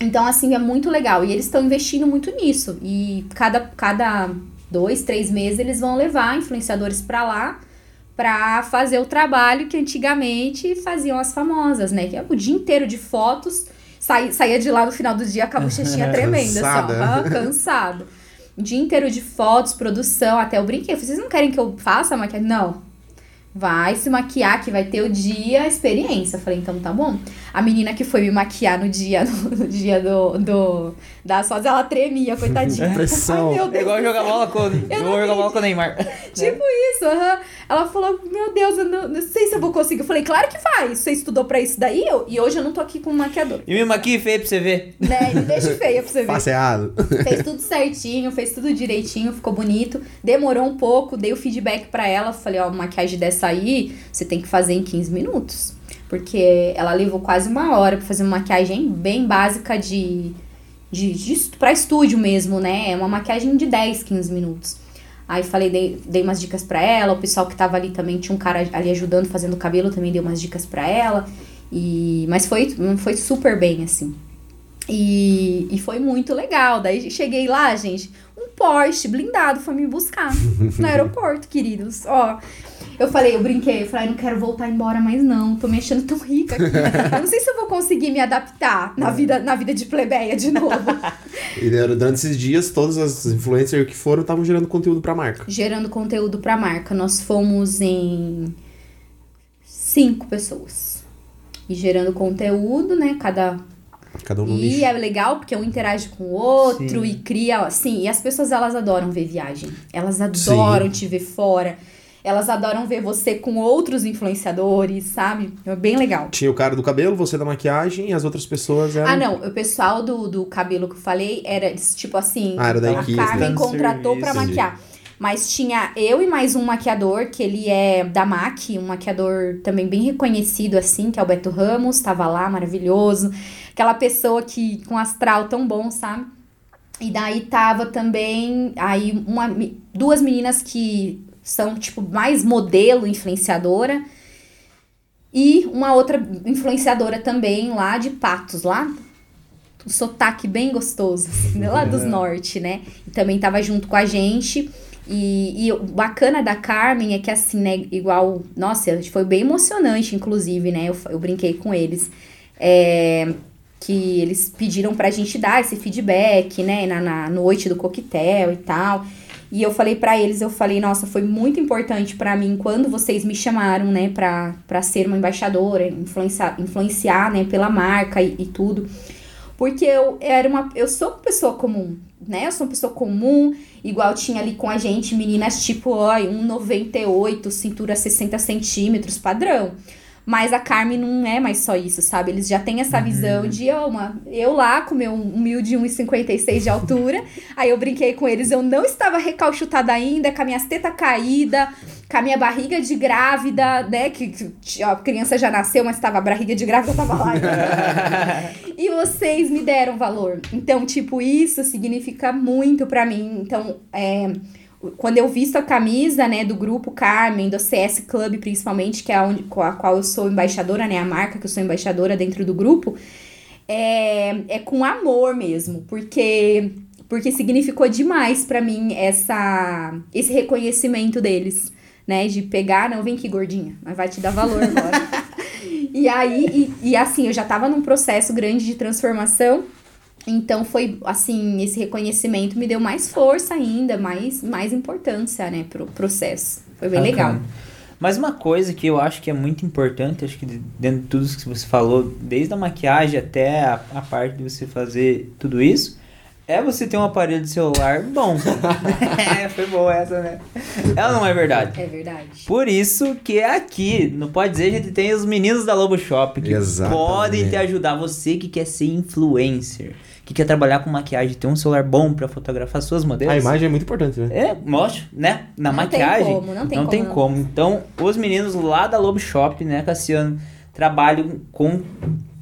então, assim, é muito legal. E eles estão investindo muito nisso. E cada, cada dois, três meses eles vão levar influenciadores pra lá pra fazer o trabalho que antigamente faziam as famosas, né? Que é o dia inteiro de fotos. Sai, saía de lá no final do dia com a bochechinha *laughs* tremenda, Cansada. assim, cansado. O dia inteiro de fotos, produção, até eu brinquei. Vocês não querem que eu faça maquiagem? Não. Vai se maquiar, que vai ter o dia, a experiência. Eu falei, então tá bom. A menina que foi me maquiar no dia, no, *laughs* no dia do, do, das fotos, ela tremia, coitadinha. *laughs* Pressão. Ai, meu É Deus. igual jogar bola com. Eu vou jogar bola com o Neymar. *laughs* Tipo isso, aham. Ela falou, meu Deus, eu não, não sei se eu vou conseguir. Eu falei, claro que vai. Você estudou pra isso daí? Eu, e hoje eu não tô aqui com maquiador. E me maquia feio pra você ver. Né? Me deixa feia pra você ver. Passeado. Fez tudo certinho, fez tudo direitinho, ficou bonito. Demorou um pouco, dei o feedback pra ela. Falei, ó, maquiagem dessa aí, você tem que fazer em 15 minutos. Porque ela levou quase uma hora pra fazer uma maquiagem bem básica de, de, de pra estúdio mesmo, né? É uma maquiagem de 10, 15 minutos. Aí falei, dei, dei umas dicas pra ela, o pessoal que tava ali também, tinha um cara ali ajudando, fazendo o cabelo, também dei umas dicas pra ela. E, mas foi, foi super bem, assim. E, e foi muito legal. Daí cheguei lá, gente, um Porsche blindado foi me buscar no *laughs* aeroporto, queridos. Ó, eu falei, eu brinquei, eu falei, "Ai, não quero voltar embora mais não, tô me achando tão rica aqui. *laughs* Eu não sei se eu vou conseguir me adaptar na vida, na vida de plebeia de novo. E né, durante esses dias, todas as influencers que foram estavam gerando conteúdo pra marca. Gerando conteúdo pra marca. Nós fomos em cinco pessoas. E gerando conteúdo, né? Cada Cada um no E nicho. é legal porque um interage com o outro Sim. e cria, assim, e as pessoas elas adoram ver viagem. Elas adoram te ver fora. Elas adoram ver você com outros influenciadores, sabe? É bem legal. Tinha o cara do cabelo, você da maquiagem e as outras pessoas eram. Ah, não. O pessoal do, do cabelo que eu falei era tipo assim. Ah, era da a equipe, Carmen né? contratou pra Entendi. maquiar. Mas tinha eu e mais um maquiador, que ele é da MAC, um maquiador também bem reconhecido, assim, que é o Beto Ramos, tava lá, maravilhoso. Aquela pessoa que com astral tão bom, sabe? E daí tava também aí uma, duas meninas que são, tipo, mais modelo influenciadora. E uma outra influenciadora também lá de Patos, lá o sotaque bem gostoso, assim, lá dos norte, né? E também tava junto com a gente. E, e o bacana da Carmen é que, assim, né, igual. Nossa, foi bem emocionante, inclusive, né? Eu, eu brinquei com eles. É, que eles pediram pra gente dar esse feedback, né? Na, na noite do coquetel e tal. E eu falei pra eles, eu falei, nossa, foi muito importante pra mim quando vocês me chamaram, né, pra, pra ser uma embaixadora, influenciar, influenciar, né, pela marca e, e tudo. Porque eu era uma. Eu sou uma pessoa comum, né? Eu sou uma pessoa comum, igual tinha ali com a gente, meninas tipo, ó, 1,98, cintura 60 centímetros, padrão. Mas a Carmen não é mais só isso, sabe? Eles já têm essa visão de ó, uma, eu lá com meu humilde 1,56 de altura. *laughs* aí eu brinquei com eles, eu não estava recalchutada ainda, com as minhas tetas caídas, com a minha barriga de grávida, né? Que, que ó, a criança já nasceu, mas tava a barriga de grávida, eu tava lá. *laughs* e vocês me deram valor. Então, tipo, isso significa muito pra mim. Então, é, quando eu visto a camisa, né, do grupo Carmen, do CS Club principalmente, que é a, onde, com a qual eu sou embaixadora, né, a marca que eu sou embaixadora dentro do grupo, é, é com amor mesmo, porque porque significou demais pra mim essa esse reconhecimento deles, né, de pegar, não, vem aqui gordinha, mas vai te dar valor agora. *laughs* e aí, e, e assim, eu já tava num processo grande de transformação, então foi assim, esse reconhecimento me deu mais força ainda, mais, mais importância, né, pro processo. Foi bem Bacana. legal. Mas uma coisa que eu acho que é muito importante, acho que de- dentro de tudo isso que você falou, desde a maquiagem até a, a parte de você fazer tudo isso, é você ter um aparelho de celular bom. *laughs* *laughs* é, foi boa essa, né? Ela não é verdade. É verdade. Por isso que é aqui, não pode dizer, a gente tem os meninos da Lobo Shop que Exatamente. podem te ajudar. Você que quer ser influencer, que quer trabalhar com maquiagem, ter um celular bom pra fotografar suas modelos. A imagem é muito importante, né? É, mostra, né? Na Não tem maquiagem. como, não tem como não. Então, os meninos lá da Lobo Shop, né, Cassiano, trabalham com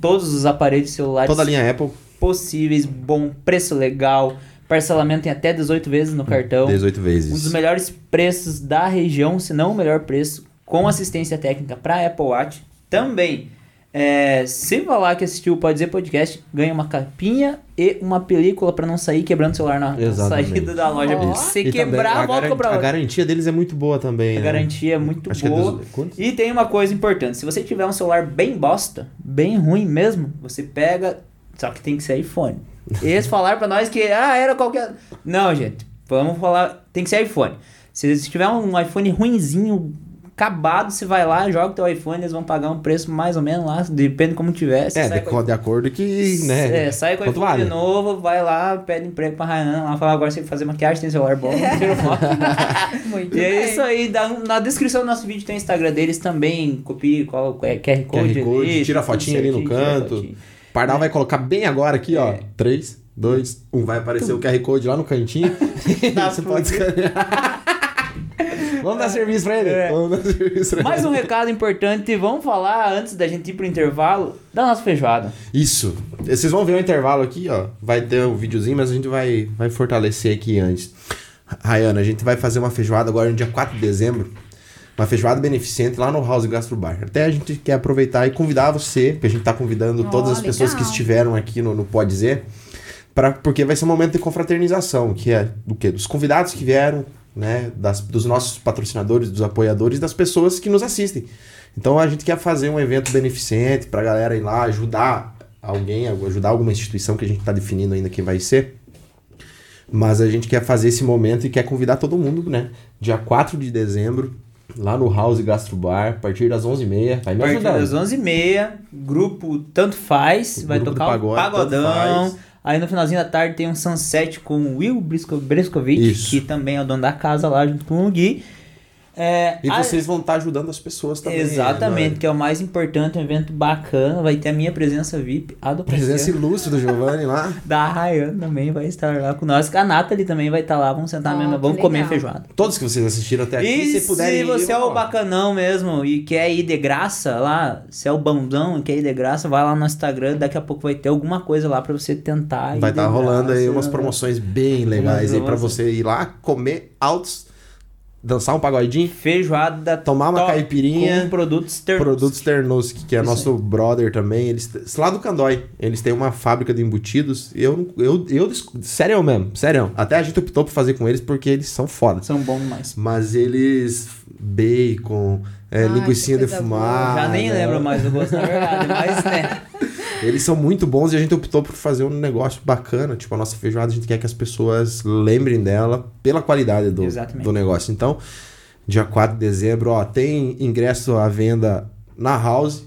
todos os aparelhos celulares Toda a linha Apple, possíveis, bom preço legal, parcelamento em até 18 vezes no cartão. 18 Um dos vezes. melhores preços da região, se não o melhor preço, com assistência técnica para Apple Watch. Também, é, se falar que assistiu o Pode Dizer Podcast, ganha uma capinha e uma película para não sair quebrando o celular na, Exatamente. saída da loja. Ó. Se E também quebrar, a, volta comprar a outra. garantia deles é muito boa também, A né? garantia é muito Acho é boa. dos- quantos? E tem uma coisa importante: se você tiver um celular bem bosta, bem ruim mesmo, você pega. Só que tem que ser iPhone. *laughs* Eles falaram pra nós que ah, era qualquer. Não, gente, vamos falar. Tem que ser iPhone. Se se tiver um iPhone ruinzinho, acabado, você vai lá, joga o teu iPhone, eles vão pagar um preço mais ou menos lá, depende como tiver. Você É, de, com- de acordo que, né? é, sai com o iPhone vale? de novo, vai lá, pede emprego pra Ryan, lá fala agora você tem que fazer maquiagem, tem celular bom, *laughs* tira foto. Muito E é bem. isso aí, dá- na descrição do nosso vídeo tem o Instagram deles também, copie qual é QR Code. QR Code, ali, tira a fotinha ali no canto. Pardal vai colocar bem agora aqui, ó. É. 3, 2, 1. Vai aparecer o QR Code lá no cantinho. *laughs* Você pode escanear. Vamos dar serviço pra ele? É. Vamos dar serviço pra Mais ele. um recado importante, vamos falar antes da gente ir pro intervalo da nossa feijoada. Isso. Vocês vão ver o intervalo aqui, ó. Vai ter um videozinho, mas a gente vai, vai fortalecer aqui antes. Rayana, a gente vai fazer uma feijoada agora no dia 4 de dezembro. Uma feijoada beneficente lá no House Gastro Bar. Até a gente quer aproveitar e convidar você, porque a gente tá convidando Ó, todas as pessoas que legal. estiveram aqui no, no Pode Dizer, pra, porque vai ser um momento de confraternização, que é do quê? Dos convidados que vieram, né? Das, dos nossos patrocinadores, dos apoiadores, das pessoas que nos assistem. Então a gente quer fazer um evento beneficente pra galera ir lá ajudar alguém, ajudar alguma instituição que a gente tá definindo ainda quem vai ser. Mas a gente quer fazer esse momento e quer convidar todo mundo, né? Dia 4 de dezembro, lá no House Gastro Bar, a partir das 11h30. Vai A me partir ajudar. das 11h30, grupo Tanto Faz, O vai tocar o pagodão. Aí no finalzinho da tarde tem um sunset com o Will Brisco- Isso. que também é o dono da casa lá junto com o Gui. É, E a- vocês vão estar ajudando as pessoas também. Exatamente, né? que é o mais importante, um evento bacana. Vai ter a minha presença VIP, a do Presença ilustre do Giovanni lá. *laughs* Da Rayane também vai estar lá com nós. A Nathalie também vai estar lá. Vamos sentar Ó, mesmo. que Vamos comer legal. feijoada. Todos que vocês assistiram até aqui, E se puderem se você ir, é o ó, bacanão mesmo e quer ir de graça lá, se é o bandão e quer ir de graça, vai lá no Instagram, daqui a pouco vai ter alguma coisa lá pra você tentar ir Vai estar rolando aí graça. umas promoções bem legais aí pra promoções. você ir lá, comer altos, dançar um pagodinho, Feijoada tomar uma caipirinha. com produtos ternos. Produtos Ternoski, que é Isso nosso brother também. Eles, lá do Candói, eles têm uma fábrica de embutidos. Eu, eu, eu, sério mesmo, sério. Até a gente optou por fazer com eles porque eles são foda. São bons demais. Mas eles, bacon, é, Ai, coisa defumada. Já nem lembro mais do gosto, na verdade, mas né. *laughs* Eles são muito bons e a gente optou por fazer um negócio bacana. Tipo, a nossa feijoada, a gente quer que as pessoas lembrem dela pela qualidade do, Exatamente. do negócio. Então, dia 4 de dezembro, ó, tem ingresso à venda na House.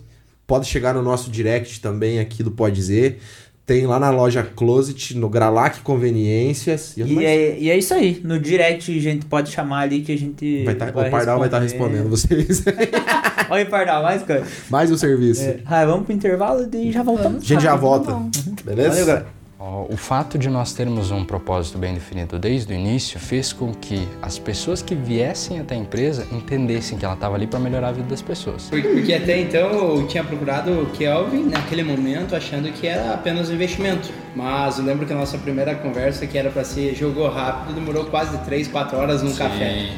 Pode chegar no nosso direct também aqui do Pode Dizer. Tem lá na loja Closet, no Gralac Conveniências. E, E mais- é, e é isso aí. No direct a gente pode chamar ali que a gente. vai tá- o Pardal vai estar respondendo vocês. *laughs* Olha o Pardal, mais coisa. mais um serviço. É. Ah, vamos pro intervalo e já voltamos. A gente já Tá volta. bom. Beleza? Valeu, galera. O fato de nós termos um propósito bem definido desde o início fez com que as pessoas que viessem até a empresa entendessem que ela estava ali para melhorar a vida das pessoas. Porque, até então eu tinha procurado o Kelvin naquele momento achando que era apenas um investimento. Mas eu lembro que a nossa primeira conversa, que era para ser jogou rápido, demorou quase 3, 4 horas num café.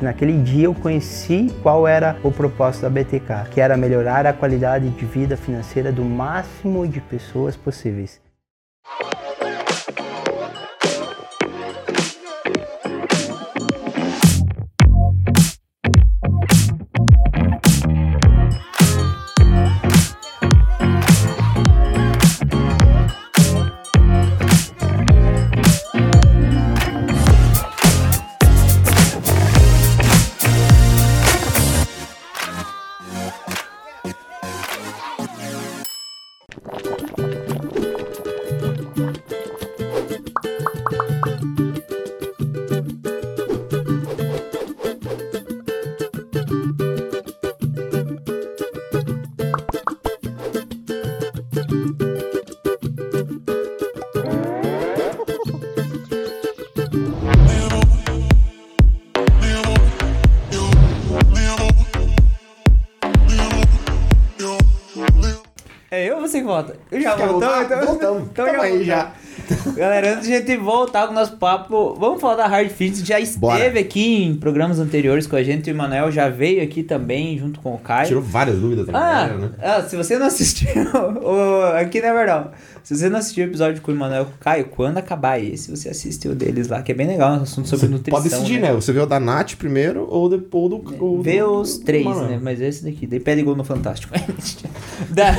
Naquele dia eu conheci qual era o propósito da BTK, que era melhorar a qualidade de vida financeira do máximo de pessoas possíveis. É eu ou você que volta? Eu já voltar? então. Voltamos. Então Tamo aí voltamos. já. Galera, antes de a gente voltar com o nosso papo, vamos falar da Hard Fitness. Já esteve Bora. aqui em programas anteriores com a gente. O Emanuel já veio aqui também, junto com o Caio. Tirou várias dúvidas também, Ah, né? ah, se você não assistiu, *laughs* aqui na verdade, se você não assistiu o episódio com o Emanuel e com o Caio, quando acabar esse, você assistiu o deles lá, que é bem legal, um assunto sobre Você nutrição. pode decidir, né? Você vê o da Nath primeiro ou, de, ou do. Ou Vê do- os três, né? Mas esse daqui, daí pede gol no Fantástico. *laughs* Da-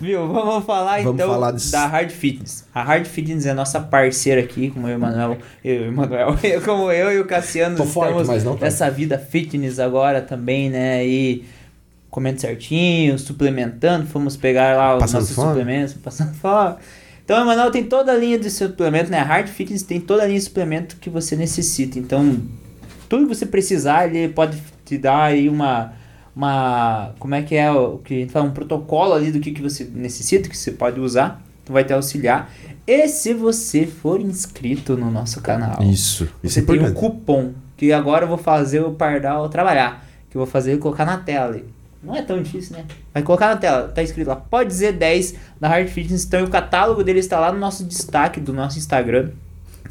viu? Vamos falar Vamos então falar desse- da Hard Fitness. A Hard Fitness é nossa parceira aqui, como eu e o Emanuel. Eu e o Emanuel, *laughs* como eu e o Cassiano Tô forte, estamos mas não tanto. nessa vida fitness agora também, né? E comendo certinho, suplementando. Fomos pegar lá os Passando nossos fome. suplementos, *laughs* passando fome. Então, o Emanuel tem toda a linha de suplemento, né? Hard Fitness tem toda a linha de suplemento que você necessita. Então, tudo que você precisar, ele pode te dar aí uma. uma como é que é o que a gente fala? Um protocolo ali do que, que você necessita, que você pode usar. Então, vai te auxiliar. E se você for inscrito no nosso canal, Isso. Isso você é tem um cupom que agora eu vou fazer o Pardal trabalhar. Que eu vou fazer e colocar na tela ali. Não é tão difícil, né? Vai colocar na tela, tá escrito lá, pode dizer 10 da Hard Fitness. Então o catálogo dele está lá no nosso destaque do nosso Instagram.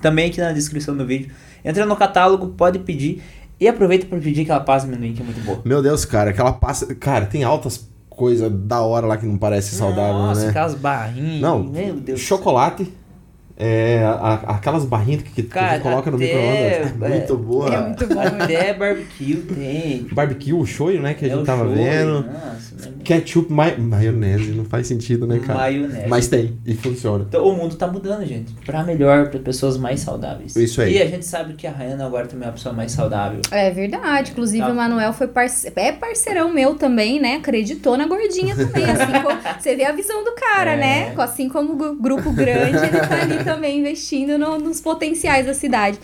Também aqui na descrição do vídeo. Entra no catálogo, pode pedir. E aproveita para pedir aquela pasta de amendoim que é muito boa. Meu Deus, cara, aquela passa. Cara, tem altas coisas da hora lá que não parece saudável, Nossa, né? aquelas barrinhas. Não, meu Deus. chocolate. É, a- a- aquelas barrinhas que, que Cara, a gente coloca no micro-ondas. É muito boa. É muito bom. né? Até barbecue tem. Barbecue, o shoyu, né? Que a É gente o tava shoyu, vendo. Nossa? Ketchup, ma maionese. Não faz sentido, né, cara? Maionese. Mas tem. E funciona. Então, o mundo tá mudando, gente. Pra melhor, pra pessoas mais saudáveis. Isso aí. E a gente sabe que a Rayana agora também é uma pessoa mais saudável. É verdade. Inclusive, Tá. o Manuel foi parce... é parceirão meu também, né? Acreditou na gordinha também. Assim *laughs* como... Você vê a visão do cara, É. né? Assim como o gru- grupo grande, ele tá ali também investindo no- nos potenciais da cidade.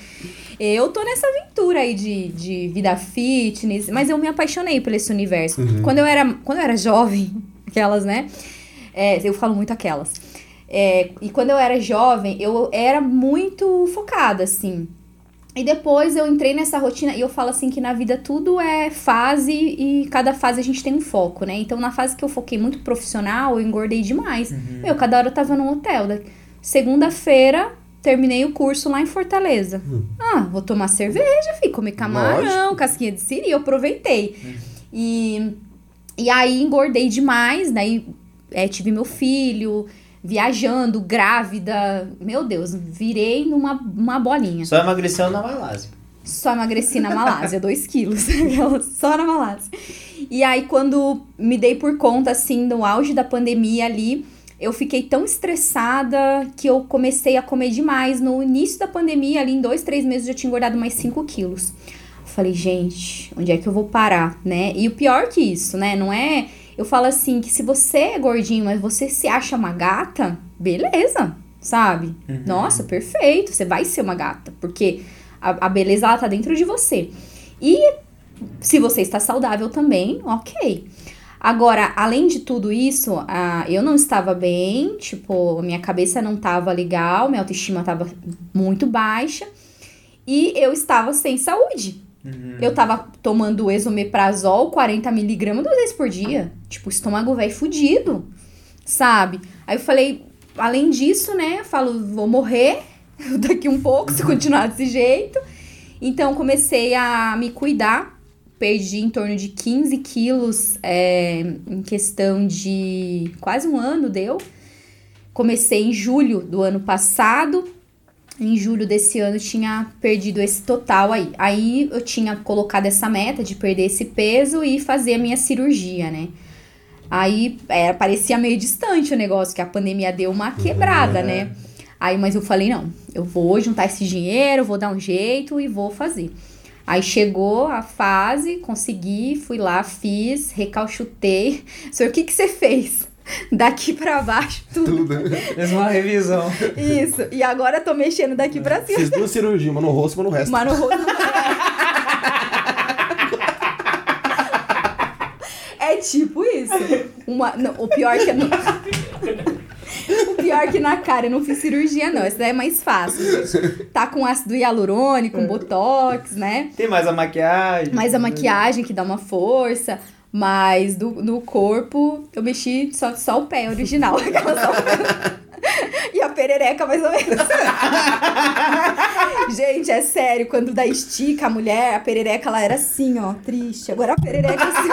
Eu tô nessa aventura aí de, de vida fitness, mas eu me apaixonei por esse universo. Quando, eu era, quando eu era jovem, *laughs* aquelas, né? É, eu falo muito aquelas. É, e quando eu era jovem, eu era muito focada, assim. E depois eu entrei nessa rotina e eu falo assim que na vida tudo é fase e cada fase a gente tem um foco, né? Então na fase que eu foquei muito profissional, eu engordei demais. Meu, cada hora eu tava num hotel. Da- Segunda-feira, terminei o curso lá em Fortaleza. Ah, vou tomar cerveja, filho, comer camarão, casquinha de siri, eu aproveitei. E, e aí engordei demais, daí é, tive meu filho, viajando, grávida. Meu Deus, virei numa uma bolinha. Só emagreceu na Malásia. Só emagreci na Malásia, *laughs* 2 quilos. *laughs* Só na Malásia. E aí, quando me dei por conta, assim, no auge da pandemia ali, eu fiquei tão estressada que eu comecei a comer demais. No início da pandemia, ali em dois, três meses, eu já tinha engordado mais 5 quilos. Eu falei, gente, onde é que eu vou parar, né? E o pior que isso, né? Não é. Eu falo assim que se você é gordinho, mas você se acha uma gata, beleza, sabe? Nossa, perfeito. Você vai ser uma gata. Porque a, a beleza ela tá dentro de você. E se você está saudável também, ok. Agora, além de tudo isso, ah, eu não estava bem, tipo, minha cabeça não estava legal, minha autoestima estava muito baixa e eu estava sem saúde. Eu tava tomando esomeprazol 40mg duas vezes por dia. Tipo, estômago velho fudido, sabe? Aí eu falei, além disso, né, eu falo, vou morrer *laughs* daqui um pouco se continuar desse jeito. Então comecei a me cuidar, perdi em torno de 15 quilos é, em questão de quase um ano deu. Comecei em julho do ano passado. Em julho desse ano tinha perdido esse total aí. Aí eu tinha colocado essa meta de perder esse peso e fazer a minha cirurgia, né? Aí é, parecia meio distante o negócio, que a pandemia deu uma quebrada, né? Aí, mas eu falei, não, eu vou juntar esse dinheiro, vou dar um jeito e vou fazer. Aí chegou a fase, consegui, fui lá, fiz, recalchutei. *laughs* Senhor, o que que você fez? *laughs* Daqui pra baixo, tudo. *laughs* Fez uma revisão. Isso. E agora eu tô mexendo daqui pra cima. Fiz duas cirurgias, uma no rosto e uma no resto. Mas no rosto É tipo isso. Uma, não, o pior que é no... O pior que na cara eu não fiz cirurgia, não. Essa daí é mais fácil. Tá com ácido hialurônico, com botox, né? Tem mais a maquiagem. Mais a maquiagem que dá uma força. Mas do, no corpo eu mexi só, só o pé original. *laughs* E a perereca, mais ou menos. *laughs* Gente, é sério, quando dá estica a mulher, a perereca ela era assim, ó, triste. Agora a perereca assim.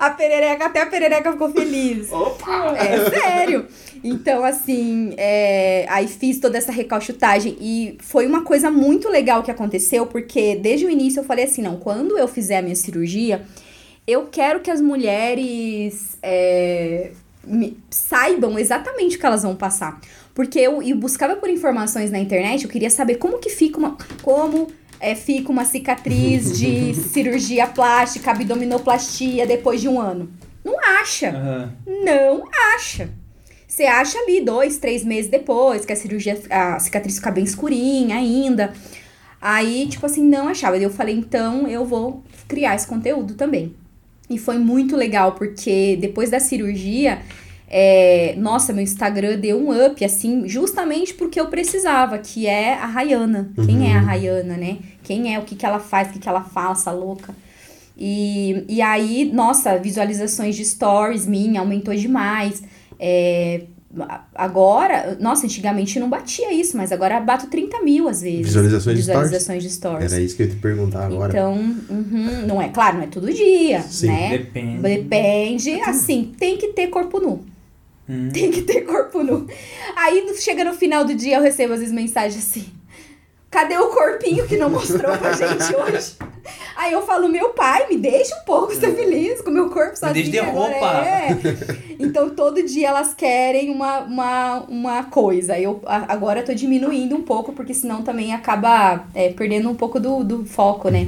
A perereca, até a perereca ficou feliz. Opa! É sério. Então, assim, é, aí fiz toda essa recalchutagem e foi uma coisa muito legal que aconteceu, porque desde o início eu falei assim, não, quando eu fizer a minha cirurgia, eu quero que as mulheres é, saibam exatamente o que elas vão passar. Porque eu, eu buscava por informações na internet, eu queria saber como que fica uma. Como é, fica uma cicatriz de *laughs* cirurgia plástica, abdominoplastia depois de um ano. Não acha. Aham. Não acha. Você acha ali dois, três meses depois, que a cirurgia, a cicatriz fica bem escurinha ainda. Aí, tipo assim, não achava. Eu falei, então eu vou criar esse conteúdo também. E foi muito legal, porque depois da cirurgia, é, nossa, meu Instagram deu um up, assim, justamente porque eu precisava, que é a Rayana. Quem é a Rayana, né? Quem é, o que, que ela faz, o que, que ela fala, essa louca. E, e aí, nossa, visualizações de stories minha aumentou demais. É, agora, nossa, antigamente não batia isso, mas agora bato 30 mil às vezes. Visualizações de stories? Visualizações de stories. Era isso que eu ia te perguntar agora. Então, uhum, não é, claro, não é todo dia, Sim. né? Depende. Depende, assim, tem que ter corpo nu. Tem que ter corpo nu. Aí chega no final do dia, eu recebo às vezes mensagens assim. Cadê o corpinho que não mostrou pra gente hoje? Aí eu falo, meu pai, me deixa um pouco ser feliz com o meu corpo sozinho. deixa de roupa. É. Então todo dia elas querem uma, uma, uma coisa. Eu agora eu tô diminuindo um pouco, porque senão também acaba é, perdendo um pouco do, do foco, né?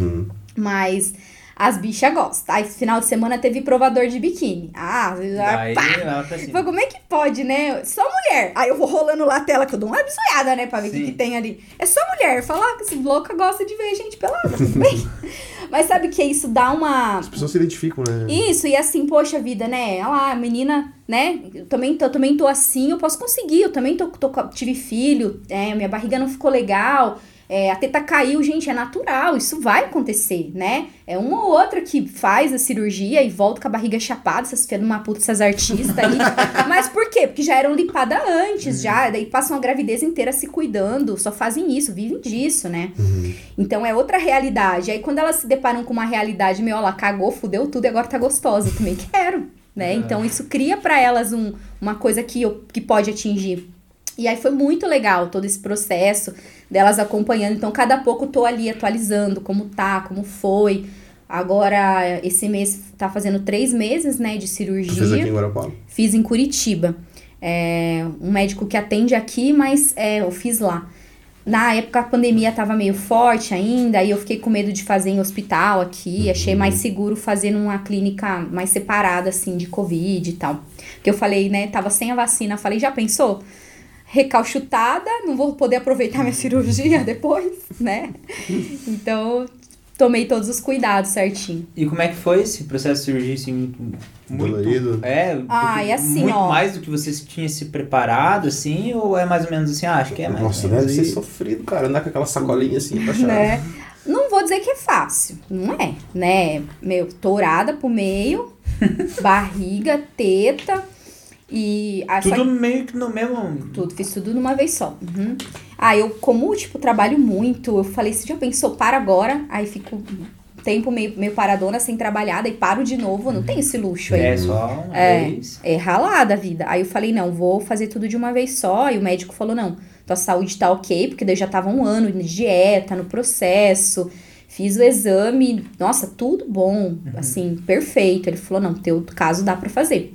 Mas As bichas gostam. Aí, final de semana teve provador de biquíni. Ah, Daí, pá. lá pra cima. Falei, como é que pode, né? Só mulher. Aí eu vou rolando lá a tela, que eu dou uma bisoiada, né? Pra ver o que, que tem ali. É só mulher. Falar que esse louca gosta de ver gente pelada? *laughs* Mas sabe que isso dá uma... As pessoas se identificam, né? Isso, e assim, poxa vida, né? Olha lá, a menina, né? Eu também tô, eu também tô assim, eu posso conseguir. Eu também tô, tô tive filho, é, minha barriga não ficou legal, é, a teta caiu, gente, é natural, isso vai acontecer, né? É uma ou outra que faz a cirurgia e volta com a barriga chapada, essas filhas de uma puta, essas artistas aí. *laughs* Mas por quê? Porque já eram limpadas antes, já, daí passam a gravidez inteira se cuidando, só fazem isso, vivem disso, né? Então é outra realidade. Aí quando elas se deparam com uma realidade, meu, ela cagou, fudeu tudo e agora tá gostosa. Também quero, né? Então isso cria pra elas um, uma coisa que, eu, que pode atingir. E aí foi muito legal todo esse processo delas acompanhando. Então, cada pouco eu tô ali atualizando como tá, como foi. Agora, esse mês tá fazendo três meses, né, de cirurgia. fez aqui em Guarapau. Fiz em Curitiba. É, um médico que atende aqui, mas é, eu fiz lá. Na época a pandemia tava meio forte ainda, aí eu fiquei com medo de fazer em hospital aqui, achei mais seguro fazer numa clínica mais separada, assim, de Covid e tal. Porque eu falei, né, tava sem a vacina, falei, já pensou? Recalchutada, não vou poder aproveitar minha cirurgia *laughs* depois, né? Então, tomei todos os cuidados certinho. E como é que foi esse processo de cirurgia, assim, muito... Dolorido? É, Ah, e assim, muito ó. mais do que você tinha se preparado, assim, ou é mais ou menos assim, ah, acho que é mais Nossa, deve ser sofrido, cara. Andar com aquela sacolinha assim pra né? Não vou dizer que é fácil, não é, né? Meu, tourada pro meio, *laughs* barriga, teta e a Tudo meio que no mesmo... tudo, fiz tudo numa vez só. Uhum. Ah, eu, como, tipo, trabalho muito, eu falei, você já pensou, para agora? Aí fico um tempo meio, meio paradona, sem trabalhar, daí paro de novo, não tem esse luxo aí. É só uma É. vez. É ralada a vida. Aí eu falei, não, vou fazer tudo de uma vez só. E o médico falou, não, tua saúde tá ok, porque daí eu já tava um ano de dieta, no processo. Fiz o exame, nossa, tudo bom, assim, perfeito. Ele falou, não, teu caso dá pra fazer.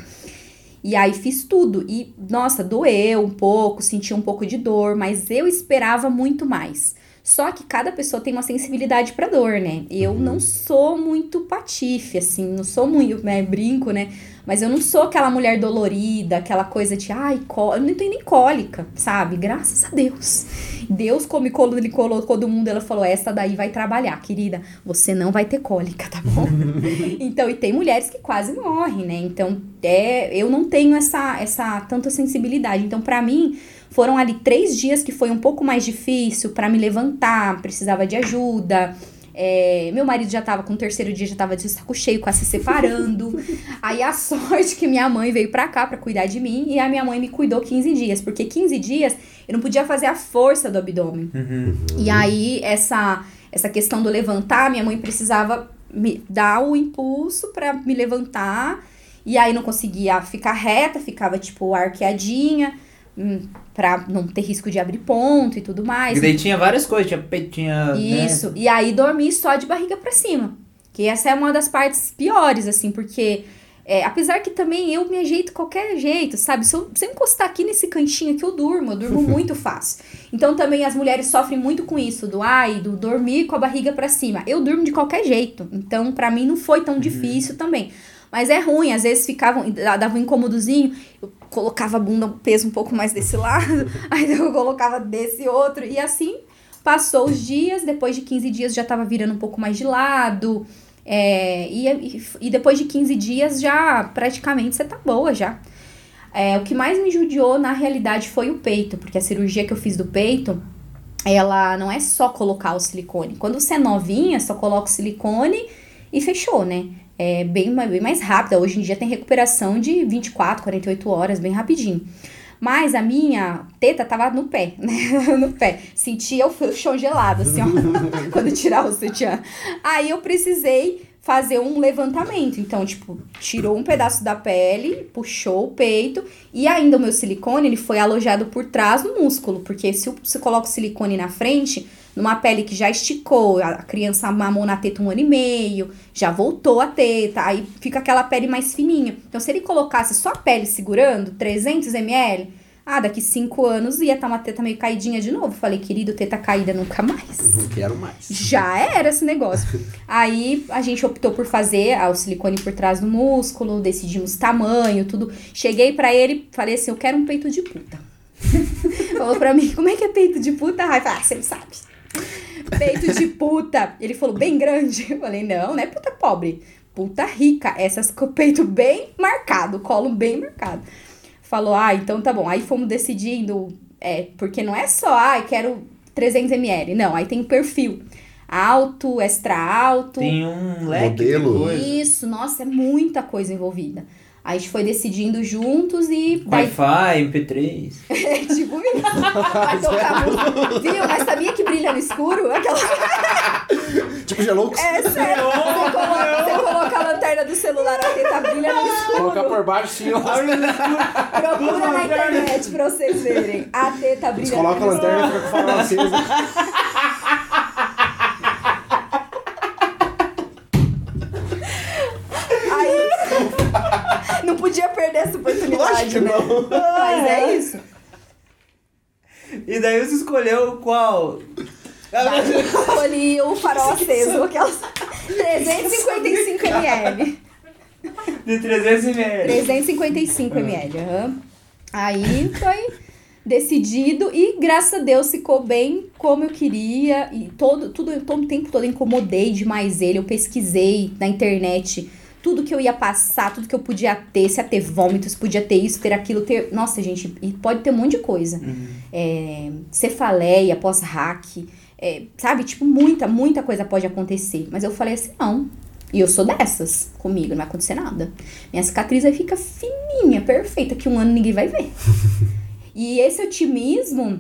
E aí fiz tudo. E, nossa, doeu um pouco, senti um pouco de dor, mas eu esperava muito mais. Só que cada pessoa tem uma sensibilidade pra dor, né? Eu não sou muito patife, assim, não sou muito, né? Brinco, né? Mas eu não sou aquela mulher dolorida, aquela coisa de, ai, có... eu não tenho nem cólica, sabe? Graças a Deus. Deus, como ele colocou do mundo, ela falou: essa daí vai trabalhar, querida. Você não vai ter cólica, tá bom? *laughs* então, e tem mulheres que quase morrem, né? Então, é, eu não tenho essa, essa tanta sensibilidade. Então, pra mim, foram ali três dias que foi um pouco mais difícil pra me levantar, precisava de ajuda. É, meu marido já tava com o terceiro dia, já tava de saco cheio, quase se separando. *laughs* Aí a sorte que minha mãe veio pra cá pra cuidar de mim e a minha mãe me cuidou 15 dias, porque 15 dias eu não podia fazer a força do abdômen. E aí essa essa questão do levantar, minha mãe precisava me dar o impulso pra me levantar. E aí não conseguia ficar reta, ficava tipo arqueadinha, pra não ter risco de abrir ponto e tudo mais. E daí tinha várias coisas, tinha peito, tinha... né? Isso. E aí dormir só de barriga pra cima. Que essa é uma das partes piores, assim, porque. é, apesar que também eu me ajeito qualquer jeito, sabe? Se eu, se eu encostar aqui nesse cantinho aqui, eu durmo, eu durmo *laughs* muito fácil. Então também as mulheres sofrem muito com isso, do ai, do dormir com a barriga pra cima. Eu durmo de qualquer jeito. Então, pra mim, não foi tão difícil também. Mas é ruim, às vezes ficavam, dava um incômodozinho, eu colocava a bunda, o peso um pouco mais desse lado, *laughs* aí eu colocava desse outro, e assim Passou os dias, depois de 15 dias já tava virando um pouco mais de lado. é, e, e, depois de 15 dias já praticamente você tá boa já. É, o que mais me judiou na realidade foi o peito, porque a cirurgia que eu fiz do peito, ela não é só colocar o silicone. Quando você é novinha, só coloca o silicone e fechou, né? É bem, bem mais rápida. Hoje em dia tem recuperação de 24, 48 horas, bem rapidinho. Mas a minha teta tava no pé, *laughs* né? no pé. Sentia o chão gelado, assim, ó, *laughs* quando tirava o sutiã. Aí eu precisei fazer um levantamento. Então, tipo, tirou um pedaço da pele, puxou o peito e ainda o meu silicone, ele foi alojado por trás no músculo, porque se você coloca o silicone na frente, numa pele que já esticou, a criança mamou na teta um ano e meio, já voltou a teta, aí fica aquela pele mais fininha. Então, se ele colocasse só a pele segurando, 300 ml, Ah, daqui cinco anos ia estar uma teta meio caidinha de novo. Falei, querido, teta caída nunca mais. Não quero mais. Já era esse negócio. Aí a gente optou por fazer ah, o silicone por trás do músculo, decidimos tamanho, tudo. Cheguei pra ele, falei assim: eu quero um peito de puta. *laughs* Falou pra mim: como é que é peito de puta? Aí falei: ah, você não sabe. Peito de puta. Ele falou: bem grande. Eu falei: não, não é puta pobre. Puta rica. Essas com o peito bem marcado, colo bem marcado. Falou: ah, então tá bom. Aí fomos decidindo, é, porque não é só, ah, quero 300ml. Não, aí tem perfil. Alto, extra alto. Tem um leque Modelo. de coisa. Isso, nossa, é muita coisa envolvida. Aí a gente foi decidindo juntos e. daí- Wi-Fi, MP3. *laughs* É tipo. Vai tocar música. Viu? Mas sabia que brilha no escuro? Aquela... *laughs* Tipo Gelux. É sério. Você coloca, você coloca a lanterna do celular, a teta brilha no escuro. Colocar por baixo sim. Procura na internet pra vocês verem. A teta brilha a no escuro. lanterna e fica com o farol aceso. Não podia perder essa oportunidade, né? não. Mas é *laughs* isso. E daí você escolheu qual? Escolhi o farol aceso, aquelas 355 ml. De 300 ml. 355 ml. aham. Aí foi decidido e graças a Deus ficou bem como eu queria e todo tudo todo o tempo todo eu incomodei demais ele, eu pesquisei na internet tudo que eu ia passar, tudo que eu podia ter, se ia ter vômitos, podia ter isso, ter aquilo, ter. Nossa, gente, e pode ter um monte de coisa. É, cefaleia, pós-hack, é, sabe? Tipo, muita, muita coisa pode acontecer. Mas eu falei assim, não. E eu sou dessas. Comigo não vai acontecer nada. Minha cicatriz aí fica fininha, perfeita, que um ano ninguém vai ver. *laughs* e esse otimismo,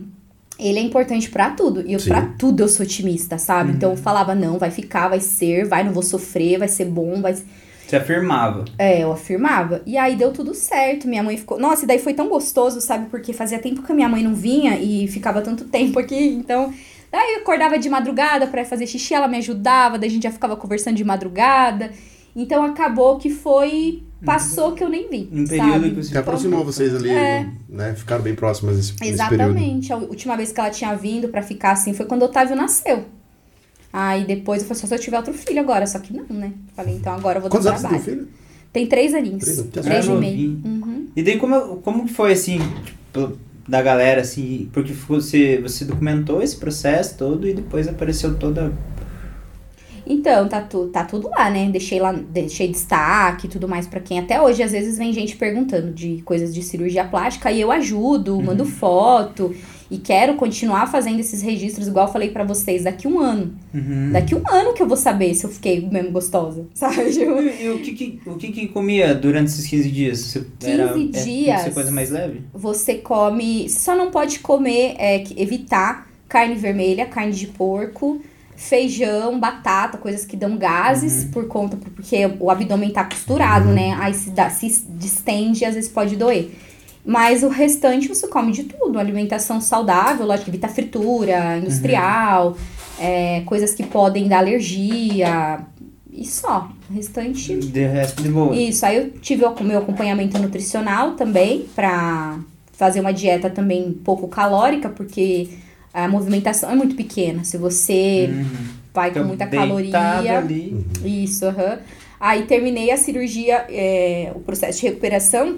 ele é importante pra tudo. E eu, Sim. pra tudo eu sou otimista, sabe? Então eu falava, não, vai ficar, vai ser, vai, não vou sofrer, vai ser bom, vai. Você afirmava. É, eu afirmava. E aí deu tudo certo. Minha mãe ficou. Nossa, e daí foi tão gostoso, sabe? Porque fazia tempo que a minha mãe não vinha e ficava tanto tempo aqui. Então. Daí eu acordava de madrugada pra fazer xixi, ela me ajudava, daí a gente já ficava conversando de madrugada. Então acabou que foi. Passou que eu nem vi. Um período sabe? que você- Que aproximou vocês ali, É. né? Ficaram bem próximas nesse, nesse período. Exatamente. A última vez que ela tinha vindo pra ficar assim foi quando o Otávio nasceu. Aí depois eu falei, só se eu tiver outro filho agora, só que não, né? Falei, então agora eu vou dar Quantos anos você tem trabalho. filho? Tem três aninhos. Três. Três e Ah, meio. Uhum. E daí como, como que foi assim, tipo, da galera, assim, porque você, você documentou esse processo todo e depois apareceu toda. Então, tá, tu, tá tudo lá, né? Deixei lá, deixei destaque e tudo mais pra quem. Até hoje, às vezes, vem gente perguntando de coisas de cirurgia plástica e eu ajudo, mando foto. E quero continuar fazendo esses registros, igual eu falei pra vocês, daqui um ano. Uhum. Daqui um ano que eu vou saber se eu fiquei mesmo gostosa, *laughs* sabe? E, e o que que, o que que comia durante esses 15 dias? Você 15 era, é, dias. ser coisa mais leve? Você come. Você só não pode comer, é, evitar carne vermelha, carne de porco, feijão, batata, coisas que dão gases por conta. Porque o abdômen tá costurado, né? Aí se, dá, se distende e às vezes pode doer. Mas o restante você come de tudo. Alimentação saudável, lógico, evita fritura, industrial, é, coisas que podem dar alergia. E só. O restante De resto de boa. isso, aí eu tive o meu acompanhamento nutricional também, pra fazer uma dieta também pouco calórica, porque a movimentação é muito pequena. Se você Uhum. vai com Fica muita caloria. ali. Isso, aham. Aí terminei a cirurgia, é, o processo de recuperação.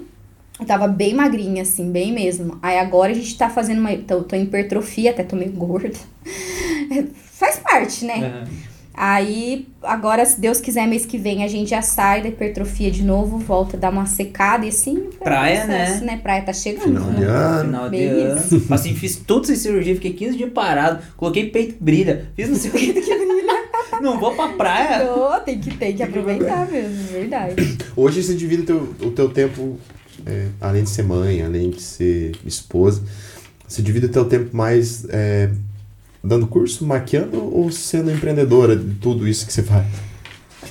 Eu tava bem magrinha, assim, bem mesmo. Aí agora a gente tá fazendo uma. Tô, tô em hipertrofia, até tô meio gorda. *laughs* Faz parte, né? Uhum. Aí, agora, se Deus quiser, mês que vem a gente já sai da hipertrofia de novo, volta a dar uma secada e assim. o Praia, processo, né? Praia tá chegando. Final de né? ano. Final de ano. Assim, fiz tudo sem cirurgia, fiquei 15 dias parado, coloquei peito que brilha, fiz não sei o que que brilha. Não vou pra praia. Ô, tem que, tem que aproveitar mesmo, verdade. Hoje você divide o teu, o teu tempo, é, além de ser mãe, além de ser esposa, você divide o teu tempo mais é, dando curso, maquiando ou sendo empreendedora de tudo isso que você faz?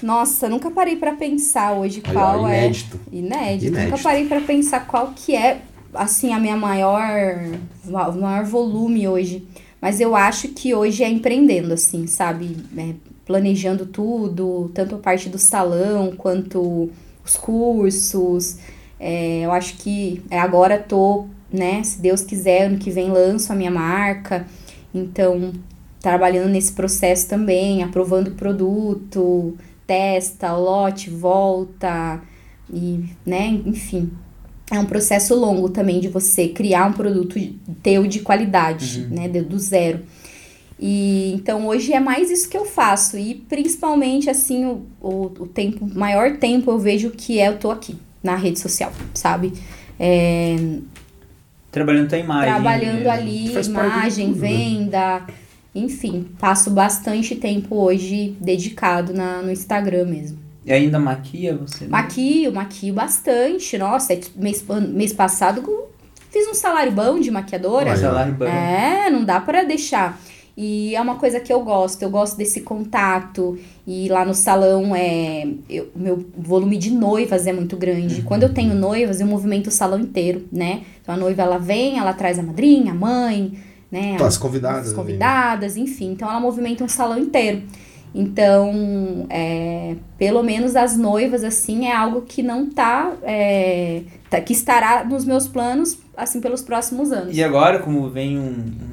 Nossa, nunca parei pra pensar hoje Aí, ó, qual é. inédito. Inédito. Inédito. Nunca parei pra pensar qual que é, assim, a minha maior, maior volume hoje. Mas eu acho que hoje é empreendendo, assim, sabe? É, planejando tudo, tanto a parte do salão quanto os cursos. É, eu acho que é, agora tô né? Se Deus quiser, ano que vem lanço a minha marca. Então, trabalhando nesse processo também, aprovando o produto, testa, lote, volta e, né, enfim. É um processo longo também de você criar um produto teu de qualidade, né, de- do zero. E então hoje é mais isso que eu faço e principalmente assim o, o, o tempo, maior tempo eu vejo que é eu tô aqui na rede social, sabe? É, Trabalhando tua imagem. trabalhando ali, imagem, venda, enfim, passo bastante tempo hoje dedicado na, no Instagram mesmo. E ainda maquia você? né? Maquio, maquio bastante. Nossa, é, mês, mês passado fiz um salário bom de maquiadora. Olha. Salário bom. É, não dá pra deixar. E é uma coisa que eu gosto, eu gosto desse contato. E lá no salão, é, eu- o meu volume de noivas é muito grande. Quando eu tenho noivas, eu movimento o salão inteiro, né? Então a noiva ela vem, ela traz a madrinha, a mãe, né? As convidadas As ali. convidadas, enfim. Então ela movimenta um salão inteiro. Então, é, pelo menos as noivas, assim, é algo que não tá, é, tá- que estará nos meus planos, assim, pelos próximos anos. E agora, como vem um,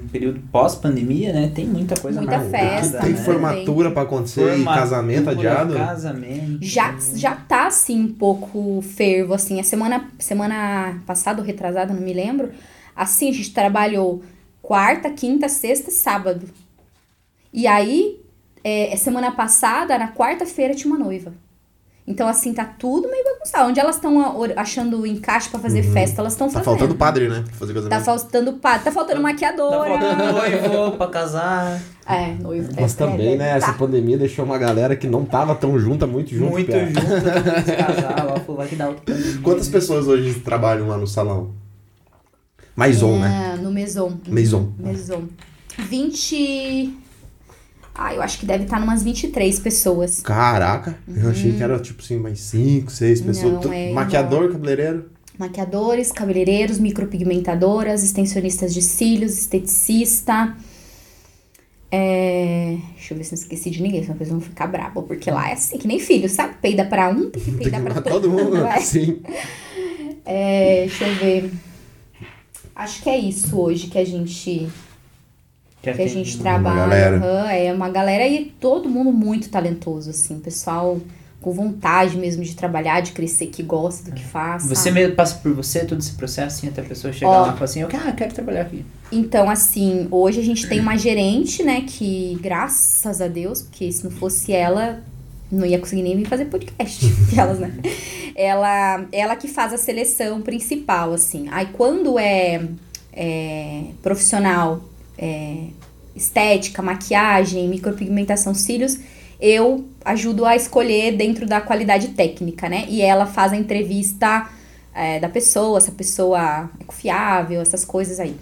um período pós-pandemia, né? Tem muita coisa Muita marcada, festa, Tem né? formatura pra acontecer e casamento adiado. Casamento. Já, já tá, assim, um pouco fervo, assim. A semana, semana passada, ou retrasada, não me lembro. Assim, a gente trabalhou quarta, quinta, sexta e sábado. E aí, é, semana passada, na quarta-feira, tinha uma noiva. Então, assim, tá tudo meio bagunçado. Onde elas estão achando o encaixe pra fazer festa, elas estão Tá fazendo. faltando padre, né? Pra fazer Tá casamento. faltando padre, tá faltando Tá maquiadora. faltando noivo pra casar. É, noivo. Mas é, também, é, né? tá. Essa pandemia deixou uma galera que não tava tão junta, muito junto. Muito junto, *laughs* se casar, vai que dá outra pandemia. Quantas pessoas hoje trabalham lá no salão? Maison, né? É, no Maison. Maison. Maison. 20. Ah, eu acho que deve estar numas 23 pessoas. Caraca, eu achei que era tipo assim, mais 5, 6 pessoas. Não, é Maquiador, cabeleireiro. Maquiadores, cabeleireiros, micropigmentadoras, extensionistas de cílios, esteticista. É... Deixa eu ver se não esqueci de ninguém, senão eles vão ficar bravos. Porque lá é assim, que nem filho, sabe? Peida pra um, tem que Tem que pra todo mundo. É. *laughs* Sim. É, deixa eu ver. Acho que é isso hoje que a gente Já que a gente uma trabalha. galera. aham, é uma galera e todo mundo muito talentoso, assim, pessoal com vontade mesmo de trabalhar, de crescer, que gosta do que faz. Você sabe? mesmo passa por você todo esse processo, assim, até a pessoa chegar Ó. lá e falar assim, eu quero, ah, quero trabalhar aqui. Então, assim, hoje a gente tem uma gerente, né, que graças a Deus, porque se não fosse ela, não ia conseguir nem vir fazer podcast. *laughs* Elas, né? Ela, ela que faz a seleção principal, assim. Aí quando é, é profissional, é, estética, maquiagem, micropigmentação, cílios, eu ajudo a escolher dentro da qualidade técnica, né? E ela faz a entrevista é, da pessoa, se a pessoa é confiável, essas coisas aí.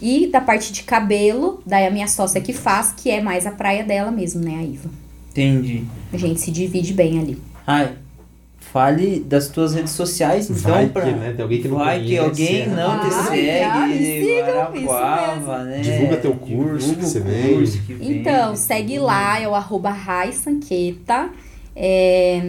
E da parte de cabelo, daí a minha sócia que faz, que é mais a praia dela mesmo, né, a Iva. Entendi. A gente se divide bem ali. Ai, fale das tuas redes sociais, então, Vai pra... que, né? Tem alguém que não Vai conhece, que alguém né? não te segue, ah, me sigam, Guarapuava, né? Divulga teu curso Divulga que você curso que vende, Então, segue lá, é o arroba Rai Sanqueta. É...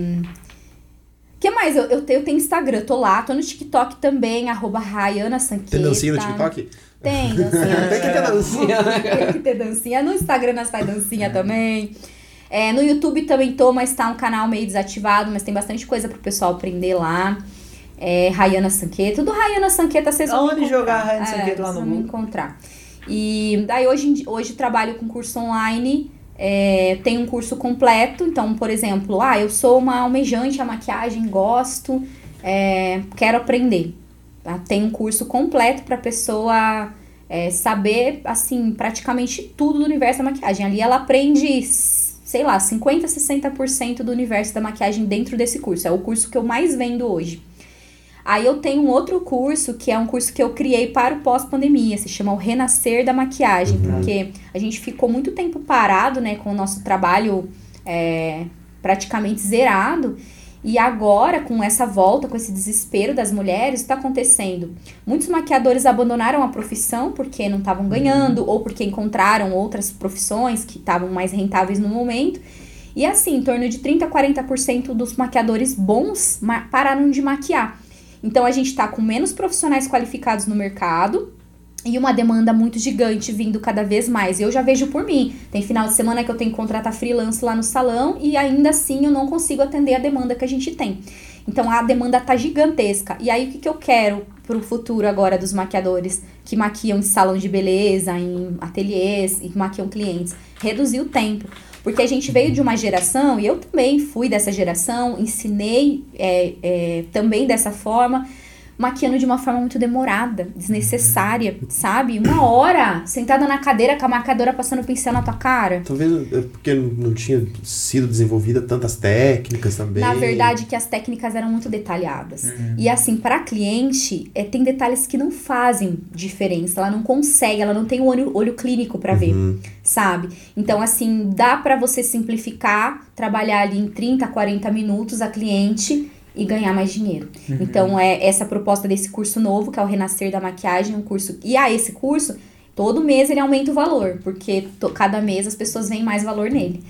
que mais? Eu, eu, tenho, eu tenho Instagram, tô lá, tô no TikTok também, arroba Rayana Sanqueta. Tem dancinha no TikTok? Tem dancinha. *laughs* Tem que ter dancinha, né? Tem que ter dancinha. No Instagram nós faz dancinha também. É, no YouTube também tô, mas tá um canal meio desativado, mas tem bastante coisa pro pessoal aprender lá. É, Rayana Sanqueta. Tudo Rayana Sanqueta, vocês vão encontrar. jogar Rayana É, Sanqueta lá no Google? encontrar. E daí hoje, hoje trabalho com curso online. É, tenho um curso completo, então, por exemplo, ah, eu sou uma almejante a maquiagem, gosto, é, quero aprender. Tá? Tem um curso completo para pessoa é, saber, assim, praticamente tudo do universo da maquiagem. Ali ela aprende, sei lá, 50%, 60% do universo da maquiagem dentro desse curso. É o curso que eu mais vendo hoje. Aí eu tenho um outro curso, que é um curso que eu criei para o pós-pandemia, se chama o Renascer da Maquiagem, porque a gente ficou muito tempo parado, né, com o nosso trabalho é, praticamente zerado. E agora, com essa volta, com esse desespero das mulheres, está acontecendo. Muitos maquiadores abandonaram a profissão porque não estavam ganhando, ou porque encontraram outras profissões que estavam mais rentáveis no momento. E assim, em torno de 30% a 40% dos maquiadores bons pararam de maquiar. Então a gente está com menos profissionais qualificados no mercado e uma demanda muito gigante vindo cada vez mais. Eu já vejo por mim. Tem final de semana que eu tenho que contratar freelance lá no salão e ainda assim eu não consigo atender a demanda que a gente tem. Então a demanda tá gigantesca. E aí o que, que eu quero pro futuro agora dos maquiadores que maquiam em salão de beleza, em ateliês e maquiam clientes? Reduzir o tempo. Porque a gente veio de uma geração, e eu também fui dessa geração, ensinei é, é, também dessa forma, maquiando de uma forma muito demorada, desnecessária, sabe? Uma hora sentada na cadeira com a marcadora passando pincel na tua cara. Talvez é porque não tinha sido desenvolvida tantas técnicas também. Na verdade, que as técnicas eram muito detalhadas. E assim, para cliente, é, tem detalhes que não fazem diferença. Ela não consegue, ela não tem o olho, olho clínico para ver, sabe? Então, assim, dá para você simplificar, trabalhar ali em 30, 40 minutos a cliente e ganhar mais dinheiro. Então, é essa proposta desse curso novo, que é o Renascer da Maquiagem, um curso. E a esse curso, todo mês ele aumenta o valor, porque to- cada mês as pessoas veem mais valor nele.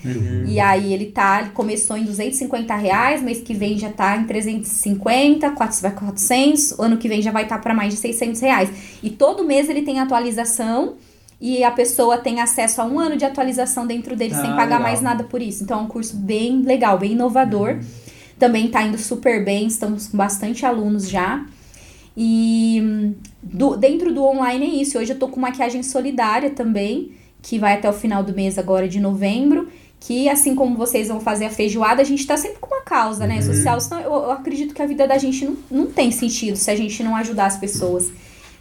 E aí ele tá, ele começou em 250 reais, mês que vem já tá em 350, 400, vai 400, ano que vem já vai estar tá para mais de 600 reais. E todo mês ele tem atualização e a pessoa tem acesso a um ano de atualização dentro dele sem Ah, pagar legal. mais nada por isso. Então é um curso bem legal, bem inovador. Também tá indo super bem, estamos com bastante alunos já. E hum, do- dentro do online é isso. Hoje eu tô com maquiagem solidária também, que vai até o final do mês agora de novembro. Que assim como vocês vão fazer a feijoada, a gente tá sempre com uma causa, né? Social. Senão eu, eu acredito que a vida da gente não, não tem sentido se a gente não ajudar as pessoas.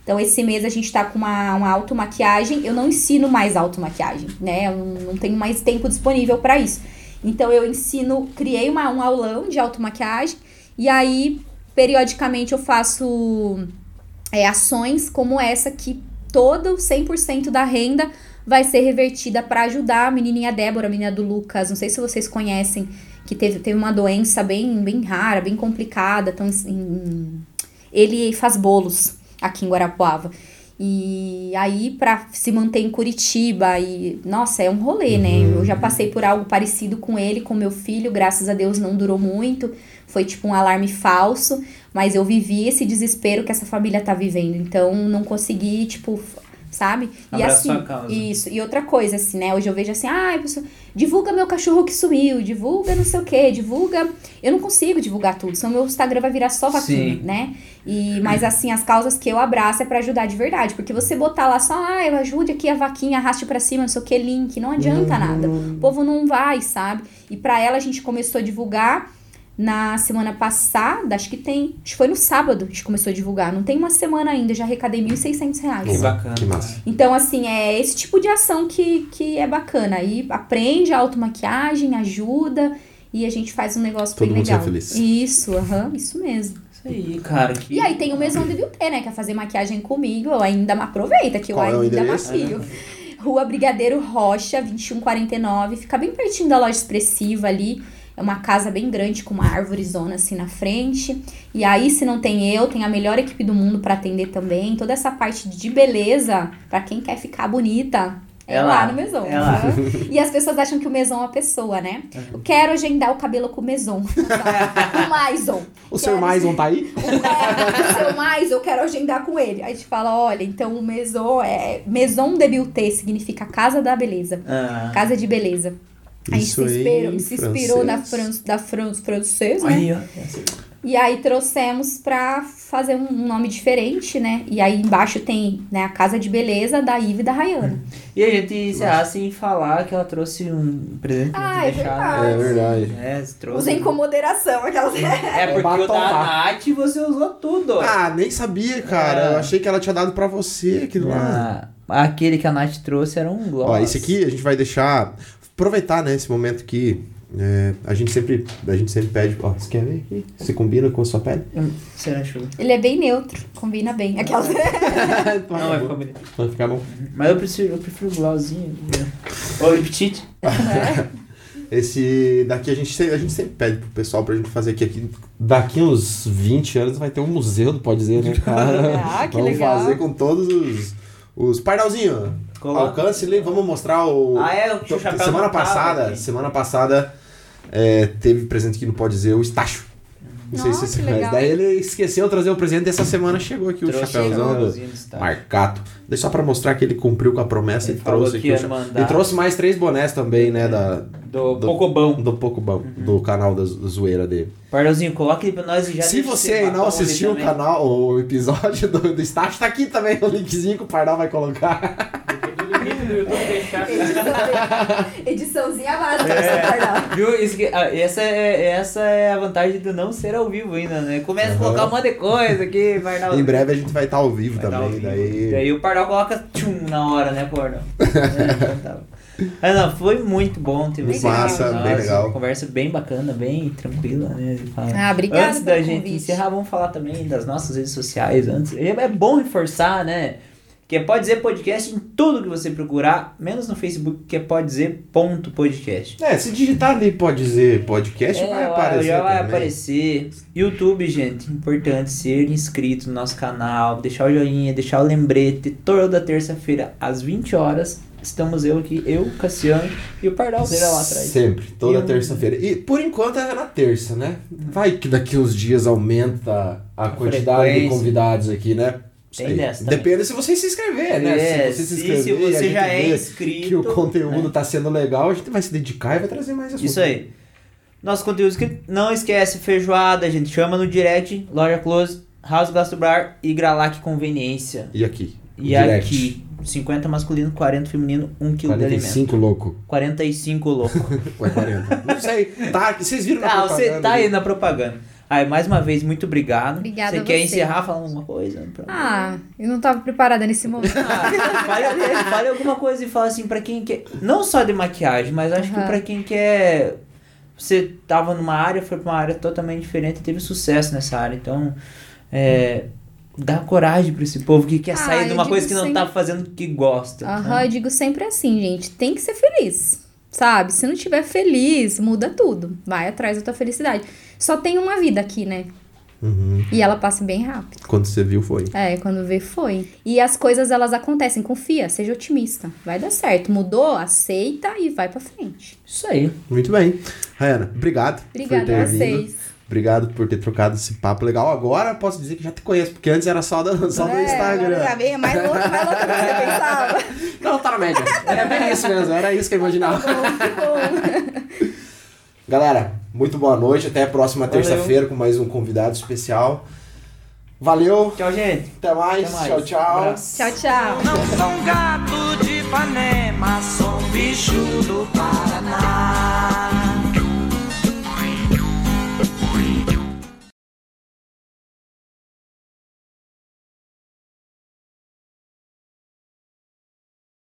Então, esse mês a gente tá com uma, uma automaquiagem. Eu não ensino mais automaquiagem, né? Eu não, não tenho mais tempo disponível para isso. Então, eu ensino, criei uma, um aulão de automaquiagem. E aí, periodicamente, eu faço é, ações como essa que todo 100% da renda vai ser revertida para ajudar a menininha Débora, a menina do Lucas. Não sei se vocês conhecem, que teve, teve uma doença bem, bem rara, bem complicada. Então, em- ele faz bolos aqui em Guarapuava. E aí, pra se manter em Curitiba, e nossa, é um rolê, né? Eu já passei por algo parecido com ele, com meu filho, graças a Deus não durou muito. Foi tipo um alarme falso, mas eu vivi esse desespero que essa família tá vivendo. Então, não consegui, tipo, sabe? E Abraçou assim, a causa. isso. E outra coisa, assim, né? Hoje eu vejo assim, ah, pessoa, divulga meu cachorro que sumiu, divulga não sei o quê, divulga. Eu não consigo divulgar tudo, senão meu Instagram vai virar só vaquinha, Sim. né? E, mas assim, as causas que eu abraço é pra ajudar de verdade. Porque você botar lá só, ah, eu ajude aqui a vaquinha, arraste pra cima, não sei o que, link, não adianta nada. O povo não vai, sabe? E pra ela a gente começou a divulgar na semana passada, acho que tem, acho que foi no sábado a gente começou a divulgar. Não tem uma semana ainda, já arrecadei 1.600 reais. Que bacana. Que massa. Então, assim, é esse tipo de ação que, que é bacana. Aí aprende a automaquiagem, ajuda e a gente faz um negócio Todo bem mundo legal. feliz. Isso, aham, isso mesmo. Isso aí, cara. Que... E aí tem o Maison de Beauté, né? Quer fazer maquiagem comigo, eu ainda me aproveita que Qual é eu o ainda maquio. Rua Brigadeiro Rocha, 2149. Fica bem pertinho da loja expressiva ali. É uma casa bem grande com uma árvore zona assim na frente. E aí, se não tem eu, tem a melhor equipe do mundo pra atender também. Toda essa parte de beleza, pra quem quer ficar bonita, é, É lá, lá, no Maison. é lá. Uhum. E as pessoas acham que o Maison é uma pessoa, né? Eu quero agendar o cabelo com o Maison. *laughs* o Maison. O seu Quero- Maison tá aí? é, o seu mais, eu quero agendar com ele. Aí a gente fala, olha, então o Maison é... Maison de Beauté significa casa da beleza. Ah. Casa de beleza. A gente Isso se aí, inspirou, se inspirou francês. França, da França, francês, né? Aí, ó. E aí trouxemos pra fazer um nome diferente, né? E aí embaixo tem né, a casa de beleza da Ive e da Rayana. E a gente encerrar sem falar que ela trouxe um presente pra Ah, é deixar. verdade. É verdade. É, trouxe. Usem com moderação aquelas. É porque o batom, da? Nath você usou tudo. Ah, nem sabia, cara. É. Eu achei que ela tinha dado pra você aquilo lá. Ah, aquele que a Nath trouxe era um gloss. Ó, esse aqui a gente vai deixar. Aproveitar, né, esse momento que é, a gente sempre. A gente sempre pede. Ó, você quer ver aqui? Você combina com a sua pele? Será chuva? Ele é bem neutro, combina bem. Aquelas. *laughs* Não, vai ficar bonito. Vai ficar bom. Mas eu prefiro, eu prefiro o glossinho. Ô, petit. *laughs* Esse daqui a gente, a gente sempre pede pro pessoal pra gente fazer aqui, aqui. Daqui uns 20 anos vai ter um museu do Pode Dizer, né, cara? *laughs* Ah, que vamos legal. fazer com todos os. Os Pardalzinho, Coloca. alcance vamos mostrar o. Ah, é, o semana não passada, aqui. semana passada é, teve presente aqui no Pode Dizer o Estácio. Não sei Nossa, se você que conhece. legal. Daí ele esqueceu de trazer o presente e essa semana chegou aqui o Trouxe chapéuzão o do. Marcato. Daí só pra mostrar que ele cumpriu com a promessa Ele e trouxe que aqui. E trouxe mais três bonés também, né? Da, Do, Do- Pocobão. do Pouco Bom, do canal da, da zoeira dele. Pardalzinho, coloca ele pra nós e já Se deixa você não assistiu o também. canal, o episódio do, do estágio, tá aqui também o linkzinho que o Pardal vai colocar. *laughs* Ediçãozinha básica pra você guardar. Viu? Isso que- ah, essa, é, essa é a vantagem de não ser ao vivo ainda, né? Começa a colocar um monte de coisa aqui, Pardal. em breve a gente vai estar ao vivo Vai tá também. ao vivo. Daí... Daí o Pardal coloca tchum na hora, né, Pardal? *laughs* é, tá. Mas não, foi muito bom ter você massa, bem legal. uma Conversa bem bacana, bem tranquila, né? Ah, obrigada Antes da gente convite. encerrar, vamos falar também das nossas redes sociais. Antes, é bom reforçar, né? Que é Pode Dizer Podcast em tudo que você procurar, menos no Facebook, que é Pode Dizer ponto podcast. É, se digitar ali pode dizer podcast, vai É, aparecer. já vai também. aparecer. YouTube, gente, importante ser inscrito no nosso canal, deixar o joinha, deixar o lembrete. Toda terça-feira, às 20 horas, estamos eu aqui, eu, Cassiano e o Pardal dele lá atrás. Sempre, toda terça-feira. E por enquanto é na terça, né? Vai que daqui uns dias aumenta a, quantidade de convidados aqui, né? Sei. também. Depende se você se inscrever, né? É, se você se inscrever se você já é inscrito, que o conteúdo né? tá sendo legal, a gente vai se dedicar e vai trazer mais assuntos. Isso aí. Nosso conteúdo inscrito. Não esquece, feijoada, a gente chama no direct, loja close, House Gastobrar e Gralac Conveniência. E aqui? E Direct. aqui, 50 masculino, 40 feminino, 1 kg de alimento. 45 louco. 45 louco. *laughs* Ou é 40? Não sei. Tá, vocês viram na Ah, você propaganda tá aí na propaganda. Aí, mais uma vez, muito obrigado. Obrigada Você quer você. encerrar falando alguma coisa? Ah, eu não tava preparada nesse *laughs* momento. Ah, fale, alguma- fale alguma coisa e fala assim pra quem quer. Não só de maquiagem, mas acho que Aham. pra quem quer. Você tava numa área, foi pra uma área totalmente diferente e teve sucesso nessa área. Então, é, dá coragem pra esse povo que quer Ah, sair de uma coisa que não sempre- tá fazendo o que gosta. Aham, eu digo sempre assim, gente, tem que ser feliz. Sabe? Se não tiver feliz, muda tudo. Vai atrás da tua felicidade. Só tem uma vida aqui, né? Uhum. E ela passa bem rápido. Quando você viu, foi. É, quando vê, foi. E as coisas, elas acontecem. Confia, seja otimista. Vai dar certo. Mudou, aceita e vai pra frente. Isso aí. Muito bem. Rayana, obrigado Obrigada a vindo. vocês. Obrigado por ter trocado esse papo legal. Agora posso dizer que já te conheço, porque antes era só do, *laughs* só do Instagram. É, bem, mais louco, mais louco do que você pensava. *laughs* Não, tá na média. Era bem isso mesmo, era isso que eu imaginava. *laughs* Galera, muito boa noite. Até a próxima terça-feira com mais um convidado especial. Valeu, Tchau, gente. até mais. Até mais. Tchau, tchau. Tchau, tchau. Não sou um gato de Ipanema, sou um bicho do pau.